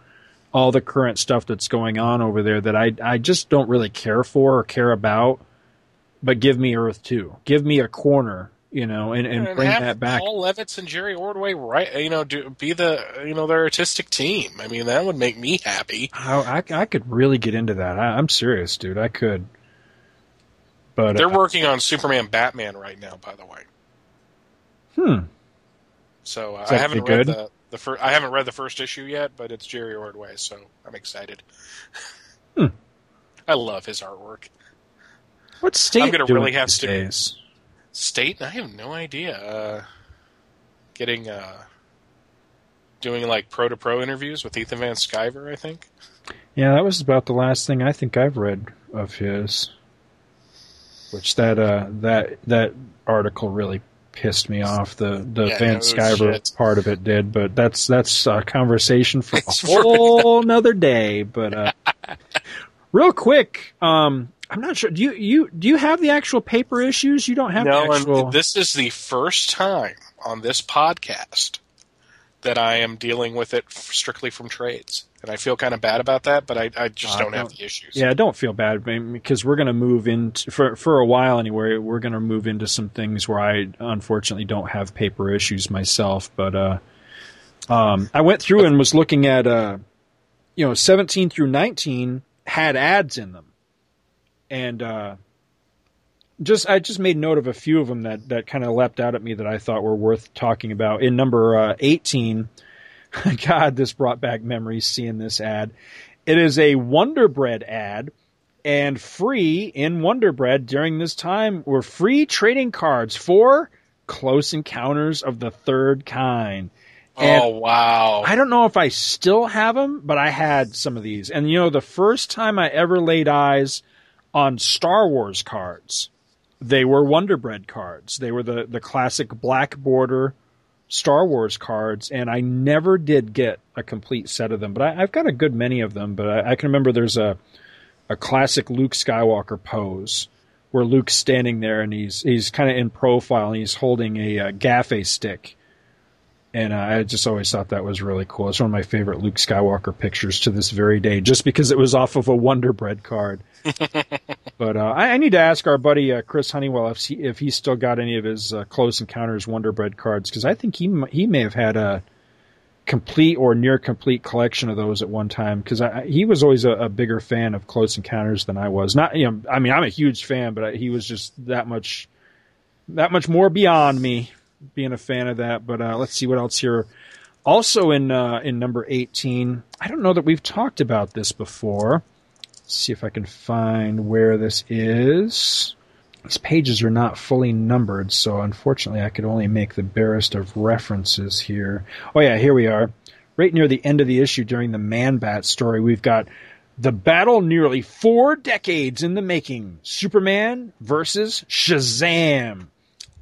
all the current stuff that's going on over there that I I just don't really care for or care about. But give me Earth 2. Give me a corner, you know, and, and, And bring that back. Paul Levitz and Jerry Ordway, right? You know, do, be the you know their artistic team. I mean, that would make me happy. I, I I could really get into that. I, I'm serious, dude. I could. But They're uh, working on Superman, Batman right now, by the way. hmm. So uh, I haven't read good? the the first. I haven't read the first issue yet, but it's Jerry Ordway, so I'm excited. Hmm. [LAUGHS] I love his artwork. What's state I'm gonna doing really have to-? State, I have no idea. Uh, getting uh, doing like pro to pro interviews with Ethan Van Sciver, I think. Yeah, that was about the last thing I think I've read of his. Which that uh that that article really pissed me off. The the Yeah, Van Sciver part of it did, but that's that's a conversation for [LAUGHS] a whole another day. But uh [LAUGHS] real quick, um I'm not sure. Do you you do you have the actual paper issues? You don't have no, the actual. this is the first time on this podcast that I am dealing with it strictly from trades, and I feel kind of bad about that. But I, I just Uh, don't have don't- the issues. Yeah, I don't feel bad because we're going to move into for for a while anyway. We're going to move into some things where I unfortunately don't have paper issues myself. But uh, um, I went through and was looking at uh, you know, seventeen through nineteen had ads in them, and uh, just I just made note of a few of them that that kind of leapt out at me that I thought were worth talking about. In number uh, eighteen, [LAUGHS] God, this brought back memories seeing this ad. It is a Wonder Bread ad, and free in Wonder Bread during this time were free trading cards for Close Encounters of the Third Kind. And oh wow! I don't know if I still have them, but I had some of these. And you know, the first time I ever laid eyes on Star Wars cards, they were Wonder Bread cards. They were the, the classic black border Star Wars cards, and I never did get a complete set of them. But I, I've got a good many of them. But I, I can remember there's a a classic Luke Skywalker pose where Luke's standing there and he's he's kind of in profile and he's holding a, uh gaffe stick. And uh, I just always thought that was really cool. It's one of my favorite Luke Skywalker pictures to this very day, just because it was off of a Wonder Bread card. [LAUGHS] but uh, I, I need to ask our buddy uh, Chris Honeywell if he if he's still got any of his uh, Close Encounters Wonder Bread cards, because I think he he may have had a complete or near complete collection of those at one time. Because he was always a, a bigger fan of Close Encounters than I was. Not you know, I mean, I'm a huge fan, but he was just that much that much more beyond me being a fan of that. But uh, let's see what else here. Also in uh, in number eighteen, I don't know that we've talked about this before. Let's see if I can find where this is. These pages are not fully numbered, so unfortunately I could only make the barest of references here. Oh yeah, here we are. Right near the end of the issue during the Man Bat story, we've got the battle nearly four decades in the making. Superman versus Shazam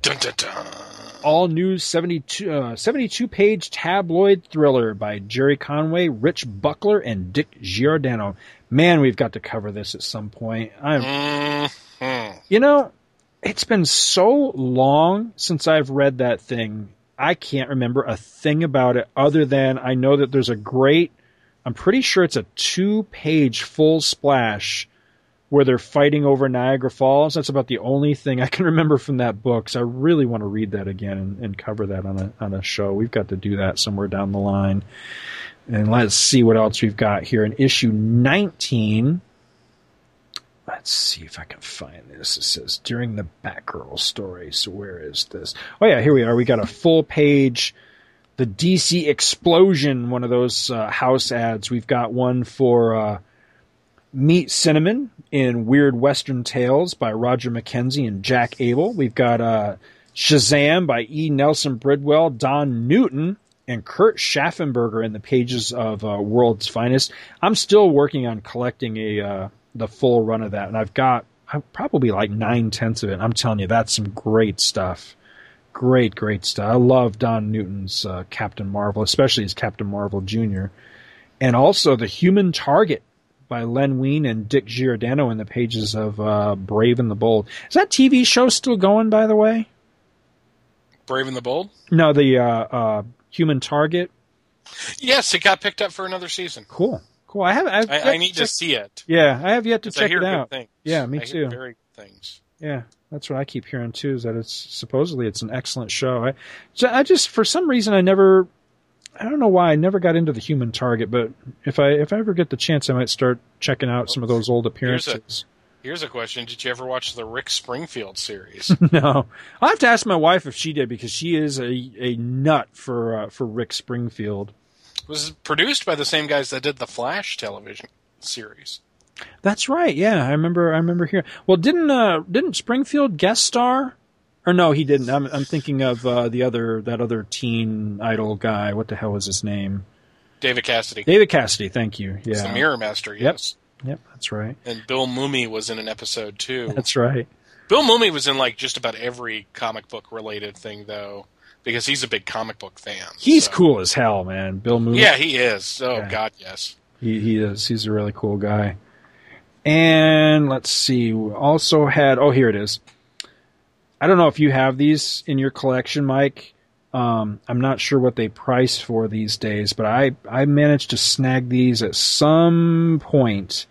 Dun, dun, dun. all new 72, uh, 72 page tabloid thriller by Gerry Conway, Rich Buckler, and Dick Giordano. Man, we've got to cover this at some point. I'm, Mhm. you know, it's been so long since I've read that thing. I can't remember a thing about it other than I know that there's a great, I'm pretty sure it's a two page full splash where they're fighting over Niagara Falls. That's about the only thing I can [LAUGHS] remember from that book. So I really want to read that again and, and cover that on a on a show. We've got to do that somewhere down the line. And let's see what else we've got here in issue 19. Let's see if I can find this. It says during the Batgirl story. So where is this? Oh yeah, here we are. We got a full page the DC explosion, one of those uh, house ads. We've got one for uh, Meet Cinnamon in Weird Western Tales by Roger McKenzie and Jack Abel. We've got uh, Shazam by E. Nelson Bridwell, Don Newton, and Kurt Schaffenberger in the pages of uh, World's Finest. I'm still working on collecting a uh, the full run of that, and I've got I'm probably like nine tenths of it. I'm telling you, that's some great stuff. Great, great stuff. I love Don Newton's uh, Captain Marvel, especially as Captain Marvel Jr. And also The Human Target by Len Wein and Dick Giordano in the pages of uh, Brave and the Bold. Is that TV show still going, by the way? Brave and the Bold. No, the uh, uh, Human Target. Yes, it got picked up for another season. Cool, Cool. I have. I've I, I need to check- see it. Yeah, I have yet to check hear it good out. things. Yeah, me I hear too. Very good things. Yeah, that's what I keep hearing too. Is that it's supposedly it's an excellent show. I, so I just for some reason I never, I don't know why I never got into the Human Target, but if I if I ever get the chance, I might start checking out some of those old appearances. Here's a question: Did you ever watch the Rick Springfield series? [LAUGHS] no, I have to ask my wife if she did because she is a a nut for uh, for Rick Springfield. it was produced by the same guys that did the Flash television series. That's right. Yeah, I remember. I remember hearing. Well, didn't uh didn't Springfield guest star? Or no, he didn't. I'm I'm thinking of uh, the other that other teen idol guy. What the hell was his name? David Cassidy, David Cassidy. Thank you. He's Yeah. the Mirror Master. Yep. Yes, Yep, that's right. and Bill Mumy was in an episode too. [LAUGHS] That's right. Bill Mumy was in like just about every comic book related thing though, because he's a big comic book fan. He's so- cool as hell, man. Bill Mumy. Yeah, he is. Oh Yeah. God, yes. He he is. He's a really cool guy. And let's see. We also had oh here it is. I don't know if you have these in your collection, Mike. Um, I'm not sure what they price for these days, but I I managed to snag these at some point.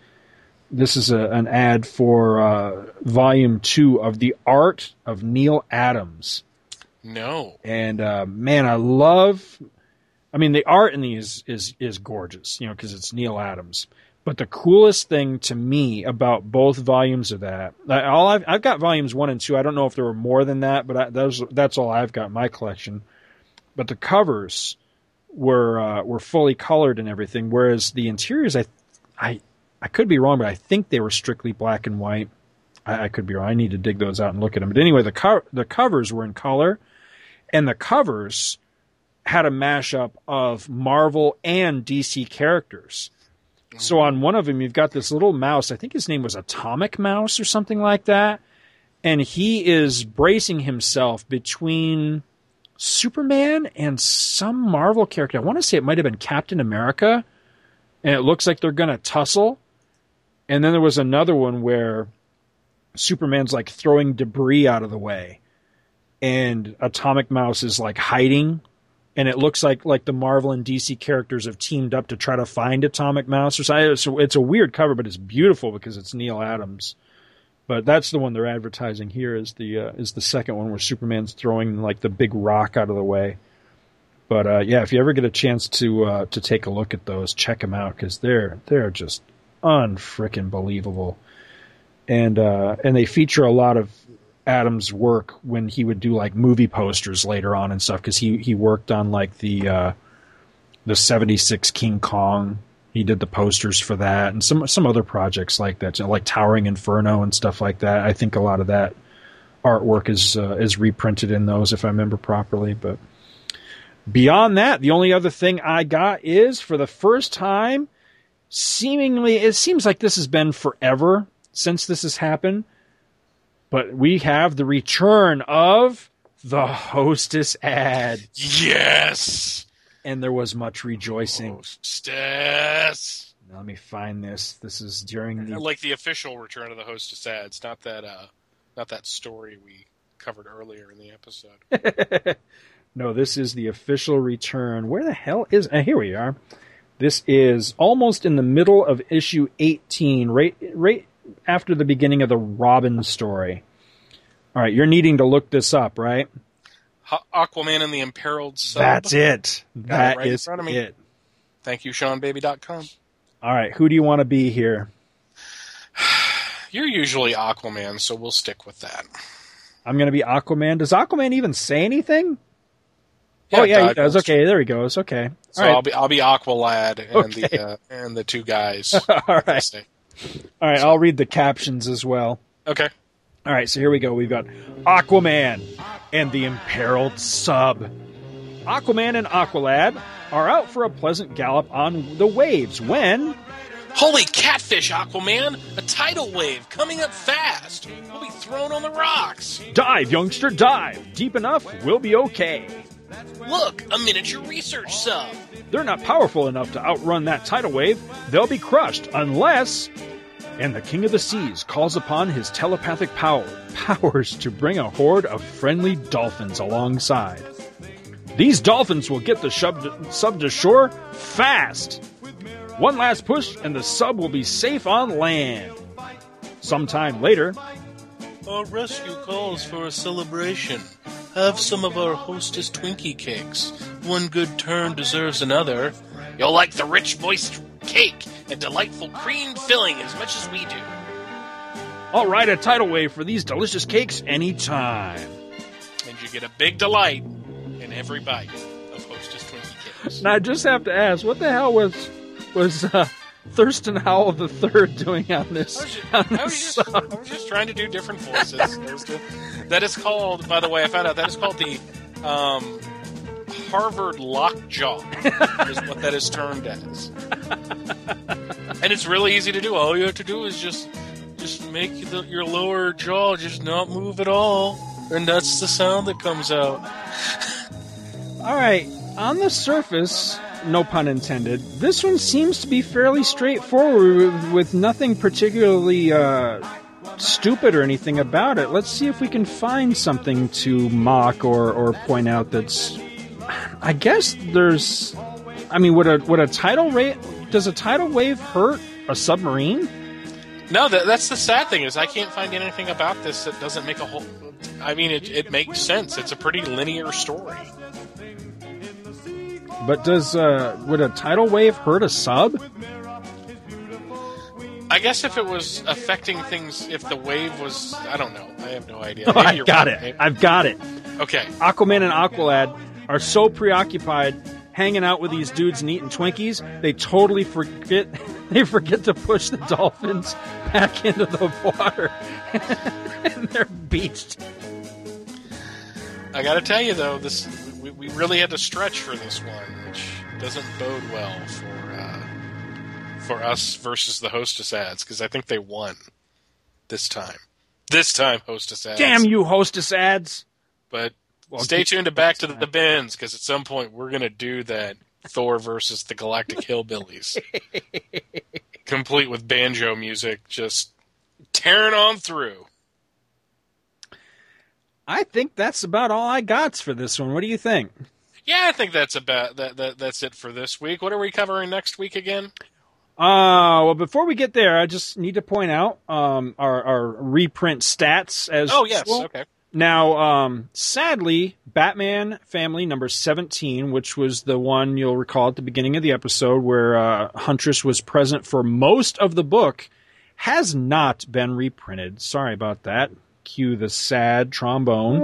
This is a, an ad for uh, volume two of the Art of Neal Adams. No. and uh, man, I love. I mean, the art in these is is gorgeous, you know, because it's Neal Adams. But the coolest thing to me about both volumes of that, all I've, I've got volumes one and two. I don't know if there were more than that, but I, those that's all I've got in my collection. But the covers were uh, were fully colored and everything, whereas the interiors, I I I could be wrong, but I think they were strictly black and white. I, I could be wrong. I need to dig those out and look at them. But anyway, the co- the covers were in color and the covers had a mashup of Marvel and DC characters. So on one of them, you've got this little mouse. I think his name was Atomic Mouse or something like that, and he is bracing himself between Superman and some Marvel character. I want to say it might have been Captain America, and it looks like they're going to tussle. And then there was another one where Superman's like throwing debris out of the way and Atomic Mouse is like hiding, and it looks like like the Marvel and DC characters have teamed up to try to find Atomic Mouse or something. So it's a weird cover, but it's beautiful because it's Neal Adams. But that's the one they're advertising here is the uh, is the second one where Superman's throwing like the big rock out of the way. But uh, yeah, if you ever get a chance to uh, to take a look at those, check them out because they're they're just unfrickin' believable, and uh, and they feature a lot of Adams' work when he would do like movie posters later on and stuff because he he worked on like the uh, the '76 King Kong. He did the posters for that and some some other projects like that, like Towering Inferno and stuff like that. I think a lot of that artwork is uh, is reprinted in those if I remember properly. But beyond that, the only other thing I got is for the first time, seemingly it seems like this has been forever since this has happened but we have the return of the hostess ad, Yes. and there was much rejoicing. Hostess. Now, let me find this. This is during the. Like the official return of the hostess ads, not that uh not that story we covered earlier in the episode. [LAUGHS] no, this is the official return. Where the hell is? Uh, here we are. This is almost in the middle of issue 18, right, right after the beginning of the Robin story. All right, you're needing to look this up, right? Aquaman and the Imperiled Sub. That's it. Got it That right in is front of me. it. Thank you, SeanBaby.com. All right, who do you want to be here? [SIGHS] You're usually Aquaman, so we'll stick with that. I'm going to be Aquaman. Does Aquaman even say anything? oh yeah, he does. Okay, there he goes. Okay. So All right. I'll be I'll be Aqualad and Okay. the uh, and the two guys. [LAUGHS] All right. All right. I'll read the captions as well. Okay. All right. So here we go. We've got Aquaman and the Imperiled Sub. Aquaman and Aqualad are out for a pleasant gallop on the waves when Holy catfish, Aquaman! A tidal wave coming up fast. We'll be thrown on the rocks. dive, youngster, dive. Deep enough, we'll be okay. Look, a miniature research sub. They're not powerful enough to outrun that tidal wave. They'll be crushed unless. And the King of the Seas calls upon his telepathic power, [LAUGHS] powers to bring a horde of friendly dolphins alongside. These dolphins will get the sub, sub to shore fast. One last push, and the sub will be safe on land. Sometime later, Our rescue calls for a celebration. Have some of our hostess Twinkie cakes. One good turn deserves another. You'll like the rich, moist cake and delightful cream filling as much as we do. I'll ride a tidal wave for these delicious cakes anytime. And you get a big delight in every bite of hostess Twinkie cakes. Now I just have to ask, what the hell was was uh, Thurston Howell the Third doing on this? I was, just, on I, was just. I was just trying to do different voices. The- that is called, by the way, I found out that is called the um, Harvard Lockjaw, is what that is termed as. And it's really easy to do. All you have to do is just just make the, your lower jaw just not move at all, and that's the sound that comes out. All right, on the surface, no pun intended, this one seems to be fairly straightforward with, nothing particularly uh, stupid or anything about it. Let's see if we can find something to mock or, or point out that's. I guess there's. I mean, would a would a tidal rate does a tidal wave hurt a submarine? No, that, that's the sad thing is I can't find anything about this that doesn't make a whole. I mean, it, it makes sense. It's a pretty linear story. But does uh, would a tidal wave hurt a sub? I guess if it was affecting things, if the wave was, I don't know. I have no idea. [LAUGHS] Oh, I got right. it. I've got it. Okay. Aquaman and Aqualad are so preoccupied hanging out with these dudes and eating Twinkies, they totally forget [LAUGHS] they forget to push the dolphins back into the water, [LAUGHS] and they're beached. I got to tell you though, this we, we really had to stretch for this one, which doesn't bode well for uh, for us versus the Hostess ads because I think they won this time. This time, Hostess ads. Damn you, hostess ads! But Well, stay tuned to Back to the Bins because at some point we're gonna do that Thor versus the Galactic Hillbillies, [LAUGHS] complete with banjo music, just tearing on through. I think that's about all I got for this one. What do you think? Yeah, I think that's about that, that. That's it for this week. What are we covering next week again? Uh, well, before we get there, I just need to point out um, our, our reprint stats as Oh yes, usual. okay. Now, um, sadly, Batman Family number 17, which was the one you'll recall at the beginning of the episode where uh, Huntress was present for most of the book, has not been reprinted. Sorry about that. Cue the sad trombone.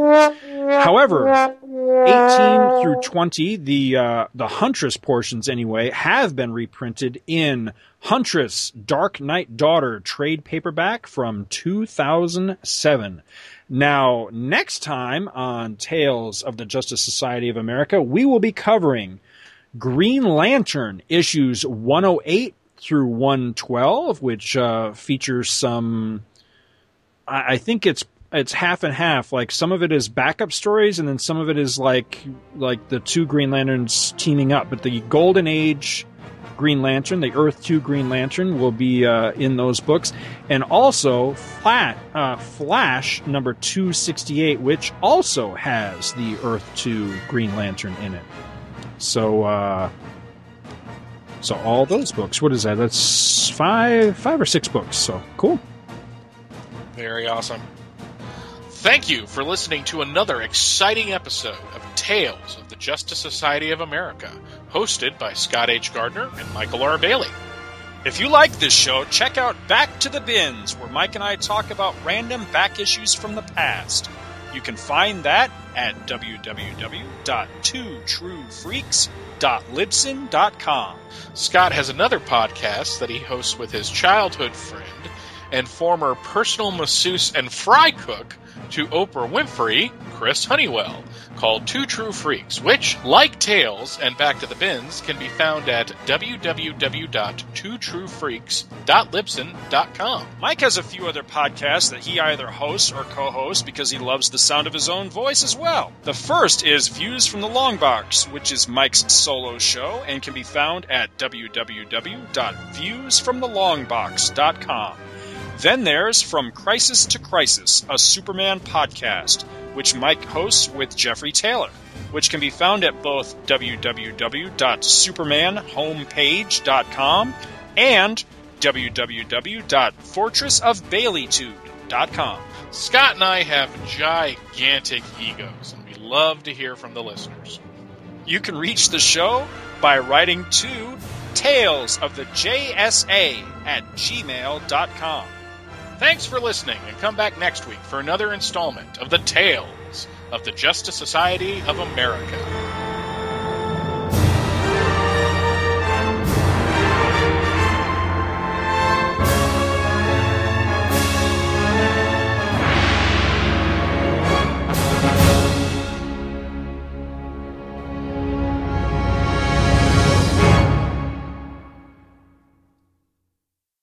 However, 18 through 20, the uh, the Huntress portions anyway, have been reprinted in Huntress Dark Knight Daughter trade paperback from 2007. Now, next time on Tales of the Justice Society of America, we will be covering Green Lantern issues 108 through 112, which uh, features some. I, I think it's it's half and half. Like some of it is backup stories, and then some of it is like like the two Green Lanterns teaming up. But the Golden Age Green Lantern, the Earth Two Green Lantern, will be uh, in those books, and also Flat uh, Flash number two sixty eight, which also has the Earth Two Green Lantern in it. So. Uh, so all those books. What is that? That's five, five or six books. So cool. Very awesome. Thank you for listening to another exciting episode of Tales of the Justice Society of America, hosted by Scott H. Gardner and Michael R. Bailey. If you like this show, check out Back to the Bins, where Mike and I talk about random back issues from the past. You can find that at www.twotruefreaks.libsyn.com. Scott has another podcast that he hosts with his childhood friend and former personal masseuse and fry cook to Oprah Winfrey, Chris Honeywell, called Two True Freaks, which, like Tales and Back to the Bins, can be found at www.twotruefreaks.libsyn.com. Mike has a few other podcasts that he either hosts or co hosts because he loves the sound of his own voice as well. The first is Views from the Long Box, which is Mike's solo show and can be found at www.viewsfromthelongbox.com. Then there's From Crisis to Crisis, a Superman podcast, which Mike hosts with Jeffrey Taylor, which can be found at both www.supermanhomepage.com and www.fortressofbaileytude.com. Scott and I have gigantic egos, and we love to hear from the listeners. You can reach the show by writing to tales of the JSA at gmail.com. Thanks for listening, and come back next week for another installment of the Tales of the Justice Society of America.